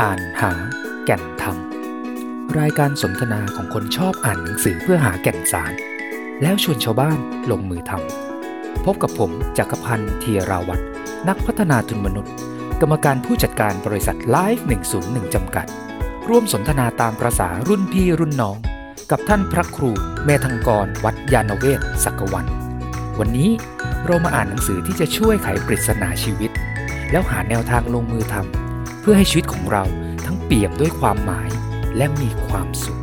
อ่านหาแก่นธรรม รายการสนทนาของคนชอบอ่านหนังสือเพื่อหาแก่นสาร แล้วชวนชาวบ้านลงมือทำพบกับผมจักรพันธ์เทียราวัตรนักพัฒนาทุนมนุษย์ กรรมการผู้จัดการบริษัท Life 101 จำกัด ร่วมสนทนาตามประสารุ่นพี่รุ่นน้อง กับท่านพระครูเมธังกรวัดยานเวศสักวัน วันนี้เรามาอ่านหนังสือที่จะช่วยไขปริศนาชีวิต แล้วหาแนวทางลงมือทำ พื่อให้ชีวิตของเราทั้งเปี่ยมด้วยความหมายและมีความสุข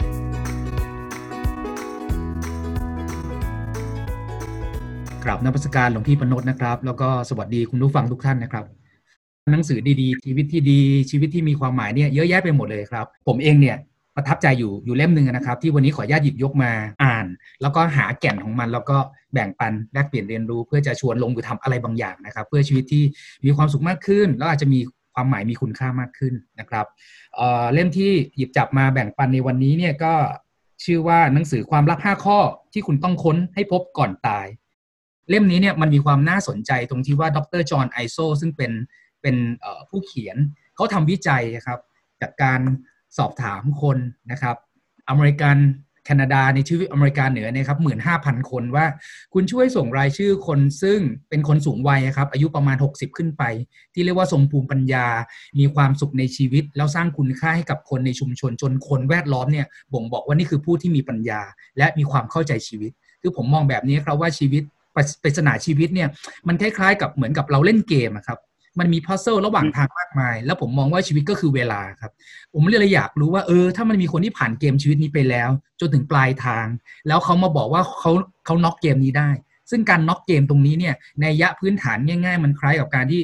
กราบนมัสการหลวงพี่ปนดนะครับ แล้วก็สวัสดีคุณผู้ฟังทุกท่านนะครับ หนังสือดีๆ ชีวิตที่ดีชีวิตที่มีความหมายเนี่ยเยอะแยะไปหมดเลยครับ ผมเองเนี่ยประทับใจอยู่อยู่เล่มหนึ่งนะครับ ที่วันนี้ขออนุญาตหยิบยกมาอ่าน แล้วก็หาแก่นของมัน แล้วก็แบ่งปันแลกเปลี่ยนเรียนรู้ เพื่อจะชวนลงมือทำอะไรบางอย่างนะครับ เพื่อชีวิตที่มีความสุขมากขึ้น แล้วอาจจะมี ความหมายมีคุณค่ามากขึ้นนะครับเเล่มที่หยิบจับมาแบ่งปันในวันนี้เนี่ยก็ชื่อว่าหนังสือความรัก5ข้อที่คุณต้องค้นให้พบก่อนตาย เล่มนี้เนี่ยมันมีความน่าสนใจตรงที่ว่าดรจอห์นไอโซซึ่งเป็นเป็นผู้เขียน เขาทำวิจัยครับจากการสอบถามคนนะครับ อเมริกัน แคนาดาในชื่ออเมริกาเหนือนะครับหมื่นห้าพันคนว่า คุณช่วยส่งรายชื่อคนซึ่งเป็นคนสูงวัยครับ อายุประมาณ 60 ขึ้นไป ที่เรียกว่าทรงภูมิปัญญา มีความสุขในชีวิต แล้วสร้างคุณค่าให้กับคนในชุมชนจนคนแวดล้อมเนี่ยบ่งบอกว่านี่คือผู้ที่มีปัญญา และมีความเข้าใจชีวิต คือผมมองแบบนี้ครับว่าชีวิตปริศนาชีวิตเนี่ยมันคล้ายๆ กับเหมือนกับเราเล่นเกมครับ มันมีพัซเซิลระหว่างทางมากมาย แล้วผมมองว่าชีวิตก็คือเวลาครับ ผมเลยอยากรู้ว่าเออ ถ้ามันมีคนที่ผ่านเกมชีวิตนี้ไปแล้ว จนถึงปลายทาง แล้วเขามาบอกว่าเขาเขาน็อกเกมนี้ได้ ซึ่งการน็อกเกมตรงนี้เนี่ยนัยยะพื้นฐานง่าย ๆ มันคล้ายกับการที่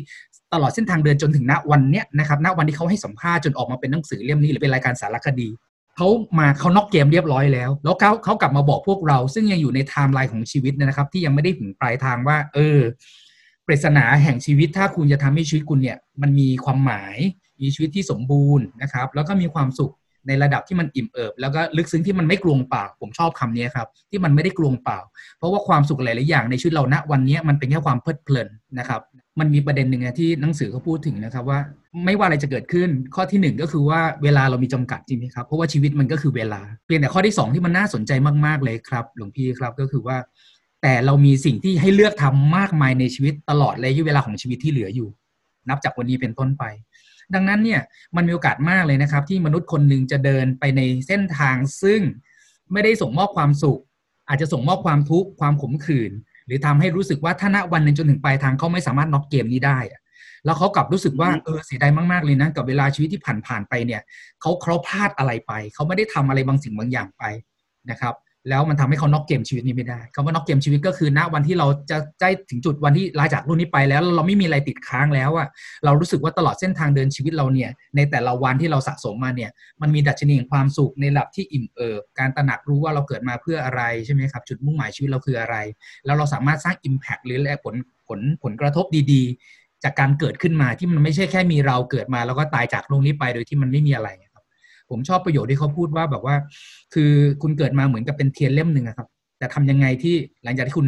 ตลอดเส้นทางเดินจนถึงณวันเนี้ยนะครับณวันที่เขาให้สัมภาษณ์จนออกมาเป็นหนังสือเล่มนี้หรือเป็นรายการสารคดีเขามาเขาน็อกเกมเรียบร้อยแล้ว แล้วเขาเขากลับมาบอกพวกเรา ซึ่งยังอยู่ในไทม์ไลน์ของชีวิตนะครับ ที่ยังไม่ได้ถึงปลายทางว่า เออ ปริศนาแห่งชีวิตถ้าคุณจะทำให้ชีวิตคุณเนี่ยมันมีความหมายมีชีวิตที่สมบูรณ์นะครับ แล้วก็มีความสุขในระดับที่มันอิ่มเอิบ แล้วก็ลึกซึ้งที่มันไม่กลวงเปล่าผมชอบคำนี้ครับ ที่มันไม่ได้กลวงเปล่า เพราะว่าความสุขหลาย ๆ อย่างในชีวิตเราณวันนี้มันเป็นแค่ความเพลิดเพลินนะครับ มันมีประเด็นหนึ่งที่หนังสือเขาพูดถึงนะครับว่า ไม่ว่าอะไรจะเกิดขึ้น ข้อที่หนึ่งก็คือว่าเวลาเรามีจำกัดจริงไหมครับ เพราะว่าชีวิตมันก็คือเวลา เพียงแต่ข้อที่สองที่มันน่าสนใจมาก ๆ เลยครับ หลวงพี่ครับก็คือว่า แต่เรามีสิ่งที่ให้เลือกทำมากมายในชีวิตตลอดระยะเวลาของชีวิตที่เหลืออยู่ นับจากวันนี้เป็นต้นไป ดังนั้นเนี่ยมันมีโอกาสมากเลยนะครับ ที่มนุษย์คนหนึ่งจะเดินไปในเส้นทางซึ่งไม่ได้ส่งมอบความสุข อาจจะส่งมอบความทุกข์ความขมขื่นหรือทำให้รู้สึกว่าถ้าณวันหนึ่งจนถึงปลายทางเขาไม่สามารถน็อกเกมนี้ได้แล้วเขากลับรู้สึกว่าเออเสียดายมากๆเลยนะกับเวลาชีวิตที่ผ่านผ่านไปเนี่ยเขาเขาพลาดอะไรไป เขาไม่ได้ทำอะไรบางสิ่งบางอย่างไปนะครับ แล้วมันทำให้เขาน็อกเกมชีวิตนี้ไม่ได้คำว่าน็อกเกมชีวิตก็คือณวันที่เราจะใกล้ถึงจุดวันที่ลาจากรุ่นนี้ไปแล้ว เราไม่มีอะไรติดค้างแล้วอะเรารู้สึกว่าตลอดเส้นทางเดินชีวิตเราเนี่ย ในแต่ละวันที่เราสะสมมาเนี่ย มันมีดัชนีแห่งความสุขในระดับที่อิ่มเอิบการตระหนักรู้ว่าเราเกิดมาเพื่ออะไรใช่ไหมครับ จุดมุ่งหมายชีวิตเราคืออะไร แล้วเราสามารถสร้าง Impact หรือผลผลผลกระทบดีๆ จากการเกิดขึ้นมาที่มันไม่ใช่แค่มีเราเกิดมาแล้วก็ตายจากโลกนี้ไปโดยที่มันไม่มีอะไร ผมชอบประโยชน์ที่เขาพูดว่าแบบว่า คือคุณเกิดมาเหมือนกับเป็นเทียนเล่มหนึ่งครับ แต่ทำยังไงที่หลังจากที่คุณ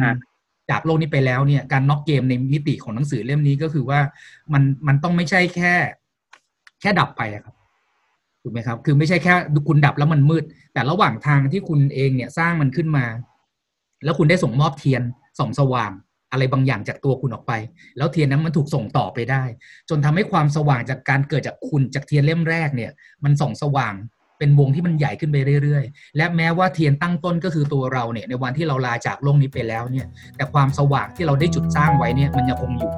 จากโลกนี้ไปแล้วเนี่ยการน็อกเกมในมิติของหนังสือเล่มนี้ก็คือว่ามันมันต้องไม่ใช่แค่ แค่ดับไปครับถูกไหมครับ คือไม่ใช่แค่คุณดับแล้วมันมืด แต่ระหว่างทางที่คุณเองเนี่ยสร้างมันขึ้นมา แล้วคุณได้ส่งมอบเทียนส่องสว่าง อะไรบางอย่างจากตัวคุณออกไป แล้วเทียนนั้นมันถูกส่งต่อไปได้ จนทำให้ความสว่างจากการเกิดจากคุณจากเทียนเล่มแรกเนี่ย มันส่องสว่างเป็นวงที่มันใหญ่ขึ้นไปเรื่อยๆ และแม้ว่าเทียนตั้งต้นก็คือตัวเราเนี่ยในวันที่เราลาจากโลกนี้ไปแล้วเนี่ย แต่ความสว่างที่เราได้จุดสร้างไว้เนี่ยมันยังคงอยู่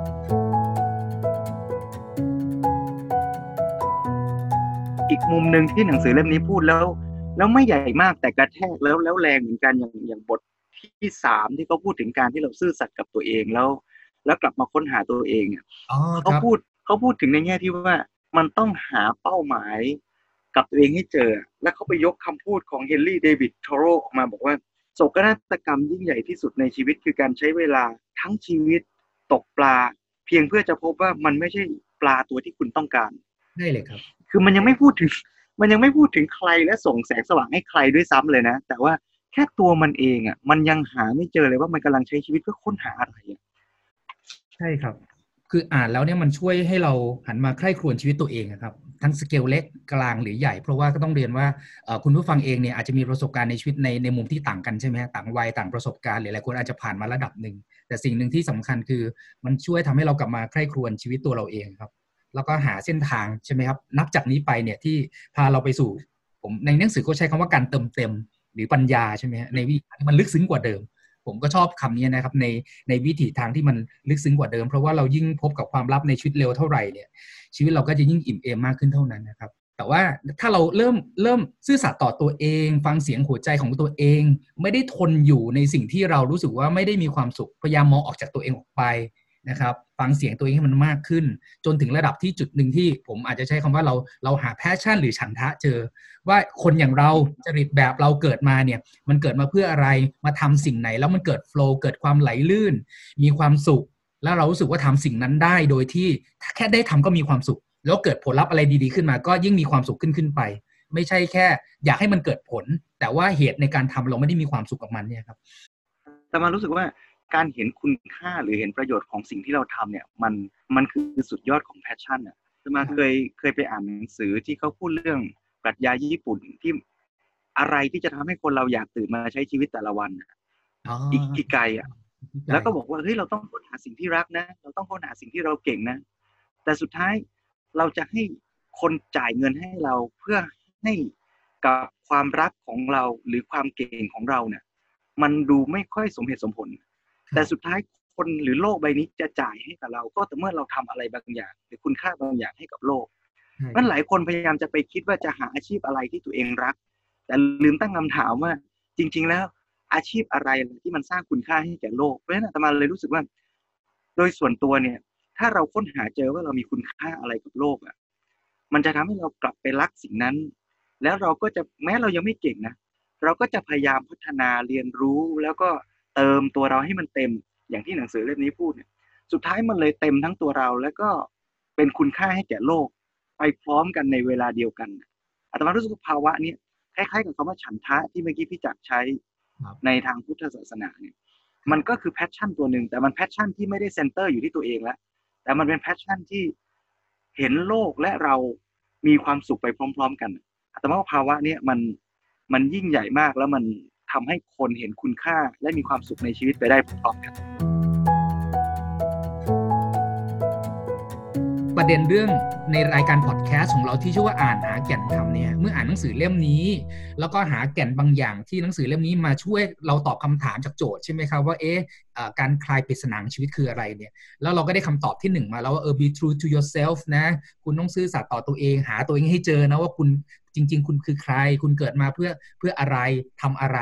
อีกมุมหนึ่งที่หนังสือเล่มนี้พูดแล้ว แล้วไม่ใหญ่มากแต่กระแทกแล้วแล้วแรงเหมือนกันอย่างอย่างบท ที่สามที่เขาพูดถึงการที่เราซื่อสัตย์กับตัวเองแล้ว แล้วกลับมาค้นหาตัวเองเนี่ยเขาพูดเขาพูดถึงในแง่ที่ว่ามันต้องหาเป้าหมายกับตัวเองให้เจอ แล้วเขาไปยกคำพูดของเฮนรี่เดวิดทอโรออกมาบอกว่าโศกนาฏกรรมยิ่งใหญ่ที่สุดในชีวิตคือการใช้เวลาทั้งชีวิตตกปลา เพียงเพื่อจะพบว่ามันไม่ใช่ปลาตัวที่คุณต้องการได้เลยครับ คือมันยังไม่พูดถึง มันยังไม่พูดถึงใครและส่งแสงสว่างให้ใครด้วยซ้ำเลยนะ แต่ว่า แค่ตัวมันเองอะ มันยังหาไม่เจอเลยว่ามันกำลังใช้ชีวิตเพื่อค้นหาอะไรอะใช่ครับ คืออ่านแล้วเนี่ยมันช่วยให้เราหันมาใคร่ครวญชีวิตตัวเองครับ ทั้งสเกลเล็กกลางหรือใหญ่ เพราะว่าก็ต้องเรียนว่าคุณผู้ฟังเองเนี่ยอาจจะมีประสบการณ์ในชีวิตในในมุมที่ต่างกันใช่ไหมต่างวัยต่างประสบการณ์หรือหลายคนอาจจะผ่านมาระดับหนึ่งแต่สิ่งหนึ่งที่สำคัญคือมันช่วยทำให้เรากลับมาใคร่ครวญชีวิตตัวเราเองครับ แล้วก็หาเส้นทางใช่ไหมครับ นับจากนี้ไปเนี่ยที่พาเราไปสู่ผมในหนังสือก็ใช้คำว่าการเติมเต็ม หรือปัญญาใช่ไหมในวิธีที่มันลึกซึ้งกว่าเดิม ผมก็ชอบคำนี้นะครับในในวิถีทางที่มันลึกซึ้งกว่าเดิม เพราะว่าเรายิ่งพบกับความลับในชีวิตเร็วเท่าไหร่เนี่ยชีวิตเราก็จะยิ่งอิ่มเอมมากขึ้นเท่านั้นนะครับแต่ว่าถ้าเราเริ่มเริ่มซื่อสัตย์ต่อตัวเอง ฟังเสียงหัวใจของตัวเอง ไม่ได้ทนอยู่ในสิ่งที่เรารู้สึกว่าไม่ได้มีความสุขพยายามมองออกจากตัวเองออกไปนะครับ ฟังเสียงตัวเองให้มันมากขึ้น จนถึงระดับที่จุดหนึ่งที่ผมอาจจะใช้คำว่าเราเราหา passion หรือฉันทะเจอ ว่าคนอย่างเราจริตแบบเราเกิดมาเนี่ยมันเกิดมาเพื่ออะไรมาทำสิ่งไหน แล้วมันเกิด flow เกิดความไหลลื่น มีความสุข แล้วเรารู้สึกว่าทำสิ่งนั้นได้โดยที่แค่ได้ทำก็มีความสุข แล้วเกิดผลลัพธ์อะไรดีๆขึ้นมา ก็ยิ่งมีความสุขขึ้นขึ้นไป ไม่ใช่แค่ อยากให้มันเกิดผล แต่ว่าเหตุในการทำเราไม่ได้มีความสุขกับมันเนี่ยครับแต่อาตมารู้สึกว่า การเห็นคุณค่าหรือเห็นประโยชน์ของสิ่งที่เราทำเนี่ยมันมันคือสุดยอดของ passion อะอาตมาเคยเคยไปอ่านหนังสือที่เขาพูดเรื่องปรัชญาญี่ปุ่นที่อะไรที่จะทำให้คนเราอยากตื่นมาใช้ชีวิตแต่ละวันอีกกิไกอะแล้วก็บอกว่าเฮ้ยเราต้องค้นหาสิ่งที่รักนะ เราต้องค้นหาสิ่งที่เราเก่งนะ แต่สุดท้ายเราจะให้คนจ่ายเงินให้เราเพื่อให้กับความรักของเราหรือความเก่งของเราเนี่ย มันดูไม่ค่อยสมเหตุสมผล แต่สุดท้ายคนหรือโลกใบนี้จะจ่ายให้กับเรา ก็แต่เมื่อเราทำอะไรบางอย่าง หรือคุณค่าบางอย่างให้กับโลกมันหลายคนพยายามจะไปคิดว่าจะหาอาชีพอะไรที่ตัวเองรัก แต่ลืมตั้งคำถามว่า จริง ๆ แล้ว อาชีพอะไรที่มันสร้างคุณค่าให้แก่โลกเพราะฉะนั้นอาตมาเลยรู้สึกว่า โดยส่วนตัวเนี่ย ถ้าเราค้นหาเจอว่าเรามีคุณค่าอะไรกับโลกอะ มันจะทำให้เรากลับไปรักสิ่งนั้น แล้วเราก็จะแม้เรายังไม่เก่งนะเราก็จะพยายามพัฒนาเรียนรู้แล้วก็ เติมตัวเราให้มันเต็มอย่างที่หนังสือเล่มนี้พูดเนี่ยสุดท้ายมันเลยเต็มทั้งตัวเรา แล้วก็เป็นคุณค่าให้แก่โลก ไปพร้อมกันในเวลาเดียวกันอาตมารู้สึกภาวะนี้คล้ายๆกับคำว่าฉันทะที่เมื่อกี้พี่จักรใช้ในทางพุทธศาสนาเนี่ยมันก็คือ passion ตัวหนึ่งแต่มัน passion ที่ไม่ได้ center อยู่ที่ตัวเองแล้วแต่มันเป็น passion ที่เห็นโลกและเรามีความสุขไปพร้อม ๆ กันอาตมาว่าภาวะนี้มันมันยิ่งใหญ่มากแล้วมัน ทำให้คนเห็นคุณค่าและมีความสุขในชีวิตไปได้พร้อมกันประเด็นเรื่องในรายการพอดแคสต์ของเราที่ชื่อว่าอ่านหาแก่นธรรมเนี่ยเมื่ออ่านหนังสือเล่มนี้ แล้วก็หาแก่นบางอย่างที่หนังสือเล่มนี้มาช่วยเราตอบคำถามจากโจทย์ใช่ไหมครับว่าเอ๊ะการคลายปริศนาชีวิตคืออะไรเนี่ยแล้วเราก็ได้คำตอบที่หนึ่งมาแล้วว่าเออ be true to yourself นะ คุณต้องซื่อสัตย์ต่อตัวเอง หาตัวเองให้เจอนะว่าคุณ จริง ๆ คุณคือใคร คุณเกิดมาเพื่อเพื่ออะไรทำอะไร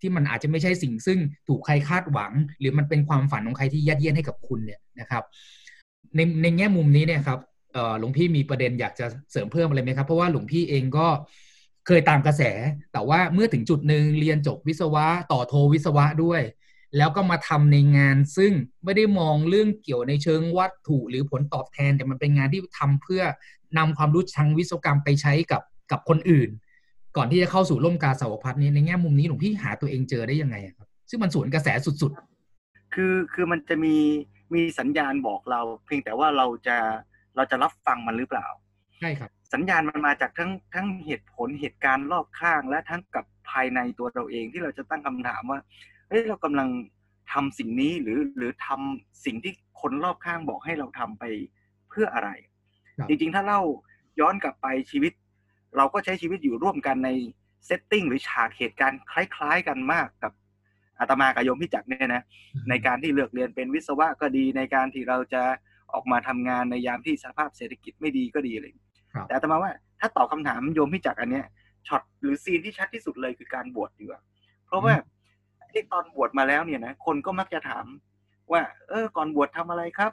ที่มันอาจจะไม่ใช่สิ่งซึ่งถูกใครคาดหวัง หรือมันเป็นความฝันของใครที่ยัดเยียดให้กับคุณเนี่ยนะครับ ในในแง่มุมนี้เนี่ยครับหลวงพี่มีประเด็นอยากจะเสริมเพิ่มอะไรไหมครับ เพราะว่าหลวงพี่เองก็เคยตามกระแส แต่ว่าเมื่อถึงจุดหนึ่งเรียนจบวิศวะต่อโทวิศวะด้วย แล้วก็มาทำในงานซึ่งไม่ได้มองเรื่องเกี่ยวในเชิงวัตถุหรือผลตอบแทน แต่มันเป็นงานที่ทำเพื่อนำความรู้ทางวิศวกรรมไปใช้กับ กับคนอื่น ก่อนที่จะเข้าสู่ร่มกาสาวพัฒน์นี้ในแง่มุมนี้หลวงพี่หาตัวเองเจอได้ยังไงครับ ซึ่งมันสวนกระแสสุดๆ คือคือมันจะมีมีสัญญาณบอกเรา เพียงแต่ว่าเราจะเราจะรับฟังมันหรือเปล่าใช่ครับ สัญญาณมันมาจากทั้งทั้งเหตุผลเหตุการณ์รอบข้าง และทั้งกับภายในตัวเราเองที่เราจะตั้งคำถามว่าเฮ้ยเรากำลังทำสิ่งนี้หรือหรือทำสิ่งที่คนรอบข้างบอกให้เราทำไปเพื่ออะไร จริงๆ ถ้าเล่าย้อนกลับไปชีวิต เราก็ใช้ชีวิตอยู่ร่วมกันในsetting หรือฉากเหตุการณ์คล้าย ๆ กันมากกับอาตมากับโยมพี่จักรเนี่ยนะในการที่เลือกเรียนเป็นวิศวะก็ดีในการที่เราจะออกมาทำงานในยามที่สภาพเศรษฐกิจไม่ดีก็ดีเลย แต่อาตมาว่าถ้าตอบคำถามโยมพี่จักรอันเนี้ยช็อตหรือ scene ที่ชัดที่สุดเลยคือการบวชดีกว่าเพราะว่าที่ตอนบวชมาแล้วเนี่ยนะคนก็มักจะถามว่า เออก่อนบวชทำอะไรครับ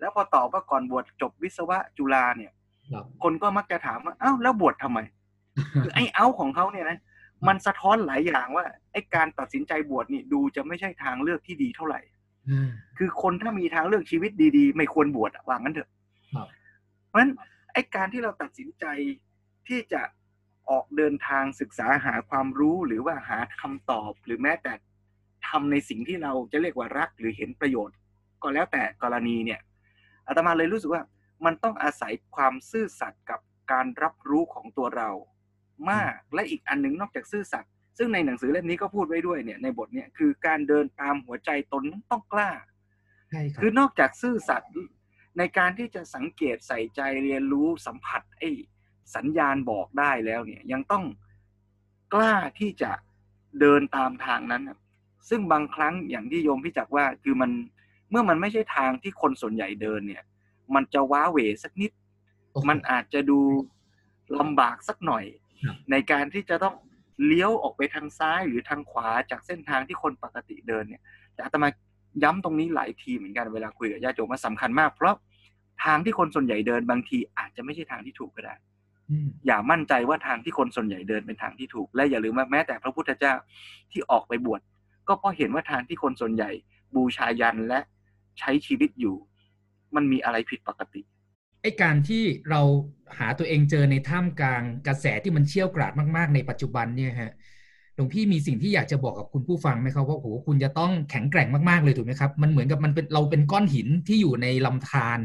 แล้วพอตอบว่าก่อนบวชจบวิศวะจุฬาเนี่ย คนก็มักจะถามว่าอ้าวแล้วบวชทำไมคือไอ้เอาของเขาเนี่ยนะมันสะท้อนหลายอย่างว่าไอ้การตัดสินใจบวชนี่ดูจะไม่ใช่ทางเลือกที่ดีเท่าไหร่คือคนถ้ามีทางเลือกชีวิตดี ๆ ไม่ควรบวชว่างั้นเถอะเพราะฉะนั้นไอ้การที่เราตัดสินใจที่จะออกเดินทางศึกษาหาความรู้หรือว่าหาคำตอบหรือแม้แต่ทำในสิ่งที่เราจะเรียกว่ารักหรือเห็นประโยชน์ ก็แล้วแต่กรณีเนี่ยอาตมาเลยรู้สึกว่า มันต้องอาศัยความซื่อสัตย์กับการรับรู้ของตัวเรามากและอีกอันหนึ่งนอกจากซื่อสัตย์ซึ่งในหนังสือเล่มนี้ก็พูดไว้ด้วยเนี่ยในบทเนี่ยคือการเดินตามหัวใจตนนั้นต้องกล้าใช่ครับคือนอกจากซื่อสัตย์ในการที่จะสังเกตใส่ใจเรียนรู้สัมผัสไอ้สัญญาณบอกได้แล้วเนี่ยยังต้องกล้าที่จะเดินตามทางนั้น ซึ่งบางครั้งอย่างที่โยมพี่จักว่าคือมันเมื่อมันไม่ใช่ทางที่คนส่วนใหญ่เดินเนี่ย มันจะว้าเหวสักนิดโอ้โหมันอาจจะดูลำบากสักหน่อยครับในการที่จะต้องเลี้ยวออกไปทางซ้ายหรือทางขวาจากเส้นทางที่คนปกติเดินเนี่ยแต่อาตมาย้ำตรงนี้หลายทีเหมือนกันเวลาคุยกับญาติโยมว่าสำคัญมาก เพราะทางที่คนส่วนใหญ่เดินบางทีอาจจะไม่ใช่ทางที่ถูกก็ได้อืมอย่ามั่นใจว่าทางที่คนส่วนใหญ่เดินเป็นทางที่ถูก และอย่าลืมว่าแม้แต่พระพุทธเจ้าที่ออกไปบวชก็เพราะเห็นว่าทางที่คนส่วนใหญ่บูชายันและใช้ชีวิตอยู่ มันมีอะไรผิดปกติไอ้การที่เราหาตัวเองเจอในท่ามกลางกระแสที่มันเชี่ยวกราดมากๆ ในปัจจุบันเนี่ยฮะหลวงพี่มีสิ่งที่อยากจะบอกกับคุณผู้ฟังไหมครับว่าโอ้โหคุณจะต้องแข็งแกร่งมากๆเลยถูกไหมครับ มันเหมือนกับมันเป็นเราเป็นก้อนหินที่อยู่ในลำธาร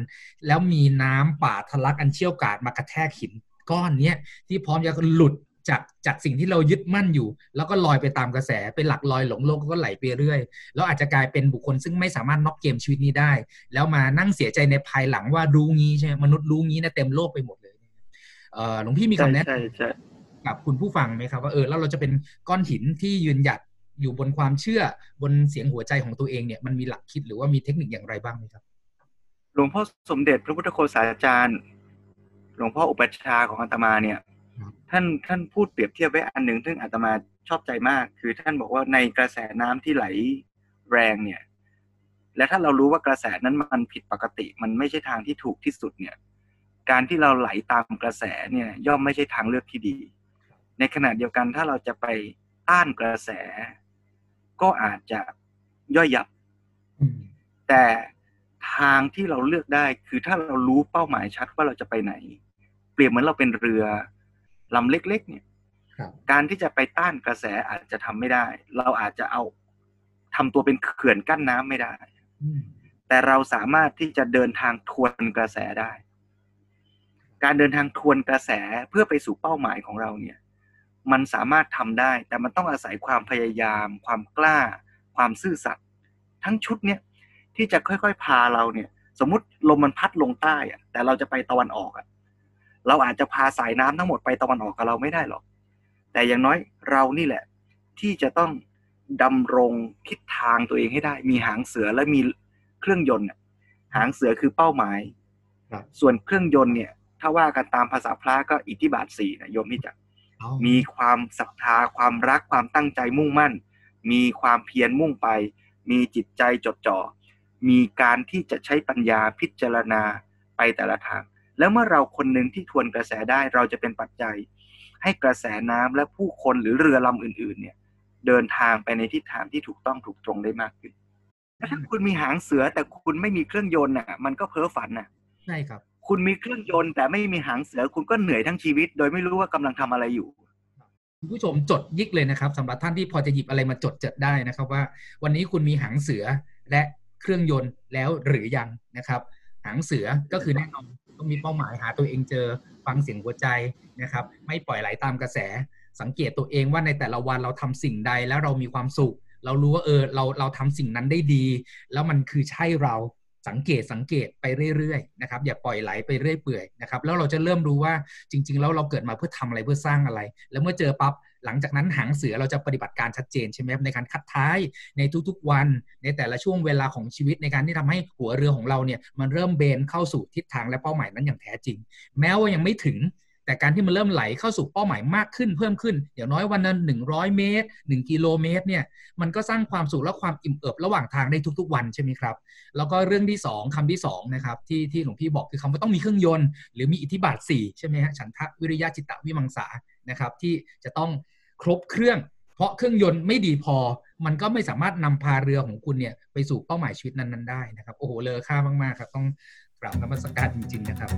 แล้วมีน้ำป่าทะลักอันเชี่ยวกราดมากระแทกหินก้อนเนี้ยที่พร้อมจะหลุด จากจากสิ่งที่เรายึดมั่นอยู่ แล้วก็ลอยไปตามกระแสเป็นหลักลอยหลงโลกก็ไหลไปเรื่อยแล้วอาจจะกลายเป็นบุคคลซึ่งไม่สามารถน็อกเกมชีวิตนี้ได้ แล้วมานั่งเสียใจในภายหลังว่ารู้งี้ใช่ไหมมนุษย์รู้งี้นะเต็มโลกไปหมดเลยเอ่อหลวงพี่มีใช่คำแนะใช่ใช่กับคุณผู้ฟังไหมครับว่าเออแล้วเราจะเป็นก้อนหินที่ยืนหยัดอยู่บนความเชื่อบนเสียงหัวใจของตัวเองเนี่ยมันมีหลักคิดหรือว่ามีเทคนิคอย่างไรบ้างไหมครับหลวงพ่อสมเด็จพระพุทธโฆษาจารย์ หลวงพ่ออุปัชฌาย์ของอาตมาเนี่ยครับ ท่านท่านพูดเปรียบเทียบไว้อันหนึ่งซึ่งอาตมาชอบใจมาก คือท่านบอกว่าในกระแสน้ำที่ไหลแรงเนี่ย และถ้าเรารู้ว่ากระแสนั้นมันผิดปกติ มันไม่ใช่ทางที่ถูกที่สุดเนี่ย การที่เราไหลตามกระแสเนี่ย ย่อมไม่ใช่ทางเลือกที่ดี ในขณะเดียวกันถ้าเราจะไปต้านกระแส ก็อาจจะย่อยยับอืมแต่ทางที่เราเลือกได้คือถ้าเรารู้เป้าหมายชัดว่าเราจะไปไหน เปรียบเหมือนเราเป็นเรือ ลำเล็กๆ เนี่ยครับการที่จะไปต้านกระแสอาจจะทำไม่ได้ เราอาจจะเอาทำตัวเป็นเขื่อนกั้นน้ำไม่ได้อืมแต่เราสามารถที่จะเดินทางทวนกระแสได้ การเดินทางทวนกระแสเพื่อไปสู่เป้าหมายของเราเนี่ย มันสามารถทำได้ แต่มันต้องอาศัยความพยายาม ความกล้า ความซื่อสัตย์ทั้งชุดเนี่ยที่จะค่อยๆพาเราเนี่ย สมมติลมมันพัดลงใต้อะแต่เราจะไปตะวันออกอะ เราอาจจะพาสายน้ำทั้งหมดไปตะวันออกกับเราไม่ได้หรอก แต่อย่างน้อยเรานี่แหละ ที่จะต้องดำรงทิศทางตัวเองให้ได้ มีหางเสือและมีเครื่องยนต์อะหางเสือคือเป้าหมายครับส่วนเครื่องยนต์เนี่ย ถ้าว่ากันตามภาษาพระก็อิทธิบาทสี่นะโยมพี่จักรเอามีความศรัทธาความรักความตั้งใจมุ่งมั่น มีความเพียรมุ่งไป มีจิตใจจดจ่อมีการที่จะใช้ปัญญาพิจารณาไปแต่ละทาง แล้วเมื่อเราคนหนึ่งที่ทวนกระแสได้เราจะเป็นปัจจัย ให้กระแสน้ำและผู้คนหรือเรือลำอื่น ๆ เนี่ย เดินทางไปในทิศทางที่ถูกต้องถูกตรงได้มากขึ้นแต่ถ้าคุณมีหางเสือแต่คุณไม่มีเครื่องยนต์น่ะ มันก็เพ้อฝันน่ะใช่ครับ คุณมีเครื่องยนต์แต่ไม่มีหางเสือคุณก็เหนื่อยทั้งชีวิต โดยไม่รู้ว่ากำลังทำอะไรอยู่คุณผู้ชมจดยิกเลยนะครับสำหรับท่านที่พอจะหยิบอะไรมาจดจดได้นะครับว่า วันนี้คุณมีหางเสือและเครื่องยนต์แล้วหรือยังนะครับ หางเสือก็คือแน่นอน ต้องมีเป้าหมายหาตัวเองเจอฟังเสียงหัวใจนะครับ ไม่ปล่อยไหลตามกระแส สังเกตตัวเองว่าในแต่ละวันเราทำสิ่งใดแล้วเรามีความสุข เรารู้ว่าเออเราเราทำสิ่งนั้นได้ดี แล้วมันคือใช่เราสังเกตสังเกตไปเรื่อยๆนะครับอย่าปล่อยไหลไปเรื่อยเปื่อยนะครับแล้วเราจะเริ่มรู้ว่าจริง ๆ แล้วเราเกิดมาเพื่อทำอะไรเพื่อสร้างอะไร แล้วเมื่อเจอปั๊บ หลังจากนั้นหางเสือเราจะปฏิบัติการชัดเจนใช่ไหมครับในการคัดท้ายในทุกๆวัน ในแต่ละช่วงเวลาของชีวิตในการที่ทำให้หัวเรือของเราเนี่ยมันเริ่มเบนเข้าสู่ทิศทางและเป้าหมายนั้นอย่างแท้จริง แม้ว่ายังไม่ถึงแต่การที่มันเริ่มไหลเข้าสู่เป้าหมายมากขึ้นเพิ่มขึ้นอย่างน้อยวันนั้น100เมตร1กิโลเมตรเนี่ยมันก็สร้างความสุขและความอิ่มเอิบระหว่างทางได้ทุกๆ วันใช่ไหมครับแล้วก็เรื่องที่ 2คำที่2นะครับที่ที่หลวงพี่บอกคือคำว่าต้องมีเครื่องยนต์ หรือมีอิทธิบาท4ใช่ไหมฮะฉันทะวิริยะจิตตะวิมังสานะครับที่จะต้อง ครบเครื่อง เพราะเครื่องยนต์ไม่ดีพอ มันก็ไม่สามารถนำพาเรือของคุณเนี่ยไปสู่เป้าหมายชีวิตนั้นๆได้นะครับ โอ้โหเลอค่ามากๆครับ ต้องกราบนมัสการจริง ๆ นะครับ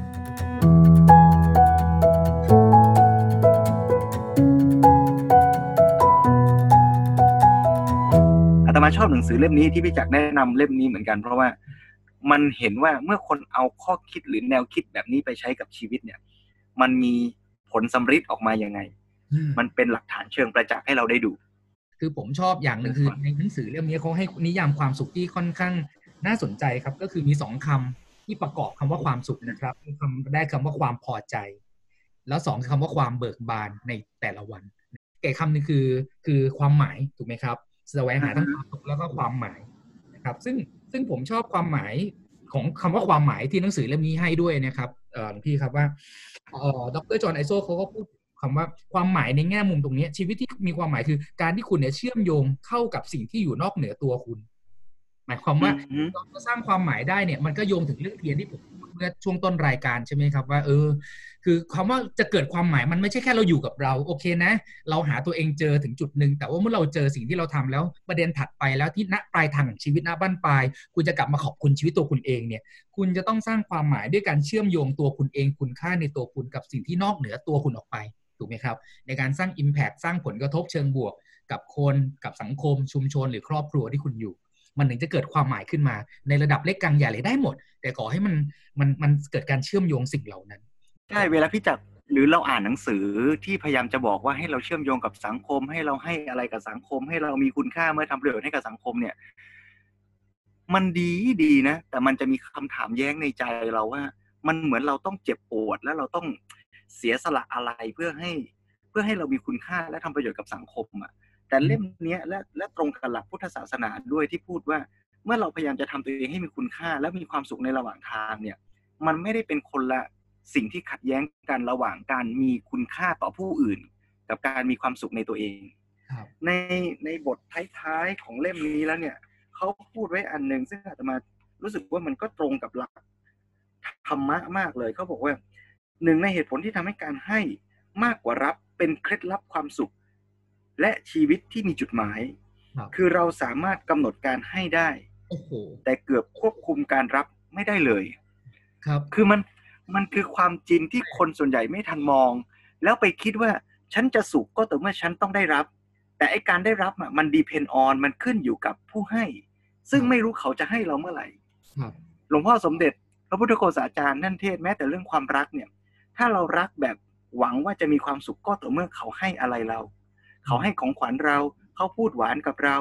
อาตมาชอบหนังสือเล่มนี้ที่พี่จักรแนะนำเล่มนี้เหมือนกันเพราะว่ามันเห็นว่าเมื่อคนเอาข้อคิดหรือแนวคิดแบบนี้ไปใช้กับชีวิตเนี่ย มันมีผลสำฤทธิ์ออกมาอยังไง มันเป็นหลักฐานเชิงประจักษ์ให้เราได้ดู คือผมชอบอย่างหนึ่งคือในหนังสือเล่มนี้เขาให้นิยามความสุขที่ค่อนข้างน่าสนใจครับ ก็คือมีสองคำที่ประกอบคำว่าความสุขนะครับคำได้คำว่าความพอใจ แล้วสองคือคำว่าความเบิกบานในแต่ละวันเก่คำหนึงคือคือความหมายถูกไหมครับแสวงหาทั้งความสุขแล้วก็ความหมายนะครับ ซึ่งซึ่งผมชอบความหมายของคำว่าความหมายที่หนังสือเล่มนี้ให้ด้วยนะครับเอ่อหลวงพี่ครับว่าเอ่อดรจอห์นไอโซเขาก็พูด คำว่าความหมายในแง่มุมตรงนี้ ชีวิตที่มีความหมายคือการที่คุณเนี่ยเชื่อมโยงเข้ากับสิ่งที่อยู่นอกเหนือตัวคุณ หมายความว่าอืมเราจะสร้างความหมายได้เนี่ย มันก็โยงถึงเรื่องเทียนที่ผมพูดเมื่อช่วงต้นรายการใช่ไหมครับว่าเออ คือคำว่าจะเกิดความหมายมันไม่ใช่แค่เราอยู่กับเรา โอเคนะ เราหาตัวเองเจอถึงจุดหนึ่งแต่ว่าเมื่อเราเจอสิ่งที่เราทำแล้ว ประเด็นถัดไปแล้วที่ณปลายทางของชีวิตณบ้านปลาย คุณจะกลับมาขอบคุณชีวิตตัวคุณเองเนี่ย คุณจะต้องสร้างความหมายด้วยการเชื่อมโยงตัวคุณเองคุณค่าในตัวคุณกับสิ่งที่นอกเหนือตัวคุณออกไป ถูกไหมครับ ในการสร้าง Impact สร้างผลกระทบเชิงบวก กับคนกับสังคมชุมชนหรือครอบครัวที่คุณอยู่ มันถึงจะเกิดความหมายขึ้นมา ในระดับเล็กกลางใหญ่เลยได้หมด แต่ขอให้มันมันมันเกิดการเชื่อมโยงสิ่งเหล่านั้นใช่เวลาพี่จักรหรือเราอ่านหนังสือที่พยายามจะบอกว่าให้เราเชื่อมโยงกับสังคม ให้เราให้อะไรกับสังคม ให้เรามีคุณค่าเมื่อทำประโยชน์ให้กับสังคมเนี่ย มันดีดีนะ แต่มันจะมีคำถามแย้งในใจเราว่า มันเหมือนเราต้องเจ็บปวดแล้วเราต้อง เสียสละอะไรเพื่อให้เพื่อให้เรามีคุณค่าและทำประโยชน์กับสังคมอะแต่เล่มเนี้ยและและตรงกับหลักพุทธศาสนาด้วยที่พูดว่า เมื่อเราพยายามจะทำตัวเองให้มีคุณค่า และมีความสุขในระหว่างทางเนี่ย มันไม่ได้เป็นคนละสิ่งที่ขัดแย้งกันระหว่างการมีคุณค่าต่อผู้อื่น กับการมีความสุขในตัวเองครับในในบทท้ายๆของเล่มนี้แล้วเนี่ยเขาพูดไว้อันหนึ่งซึ่งอาตมารู้สึกว่ามันก็ตรงกับหลักธรรมะมากเลยเขาบอกว่า หนึ่งในเหตุผลที่ทำให้การให้มากกว่ารับเป็นเคล็ดลับความสุข และชีวิตที่มีจุดหมายครับคือเราสามารถกำหนดการให้ได้โอ้โหแต่เกือบควบคุมการรับไม่ได้เลย ครับ คือมันมันคือความจริงที่คนส่วนใหญ่ไม่ทันมอง แล้วไปคิดว่าฉันจะสุขก็ต่อเมื่อฉันต้องได้รับ แต่ไอการได้รับอะมันดีเพนออนมันขึ้นอยู่กับผู้ให้ ซึ่งไม่รู้เขาจะให้เราเมื่อไหร่ครับหลวงพ่อสมเด็จ พระพุทธโฆษาจารย์นั่นเทศน์แม้แต่เรื่องความรักเนี่ย ถ้าเรารักแบบหวังว่าจะมีความสุขก็ต่อเมื่อเขาให้อะไรเรา เขาให้ของขวัญเรา เขาพูดหวานกับเรา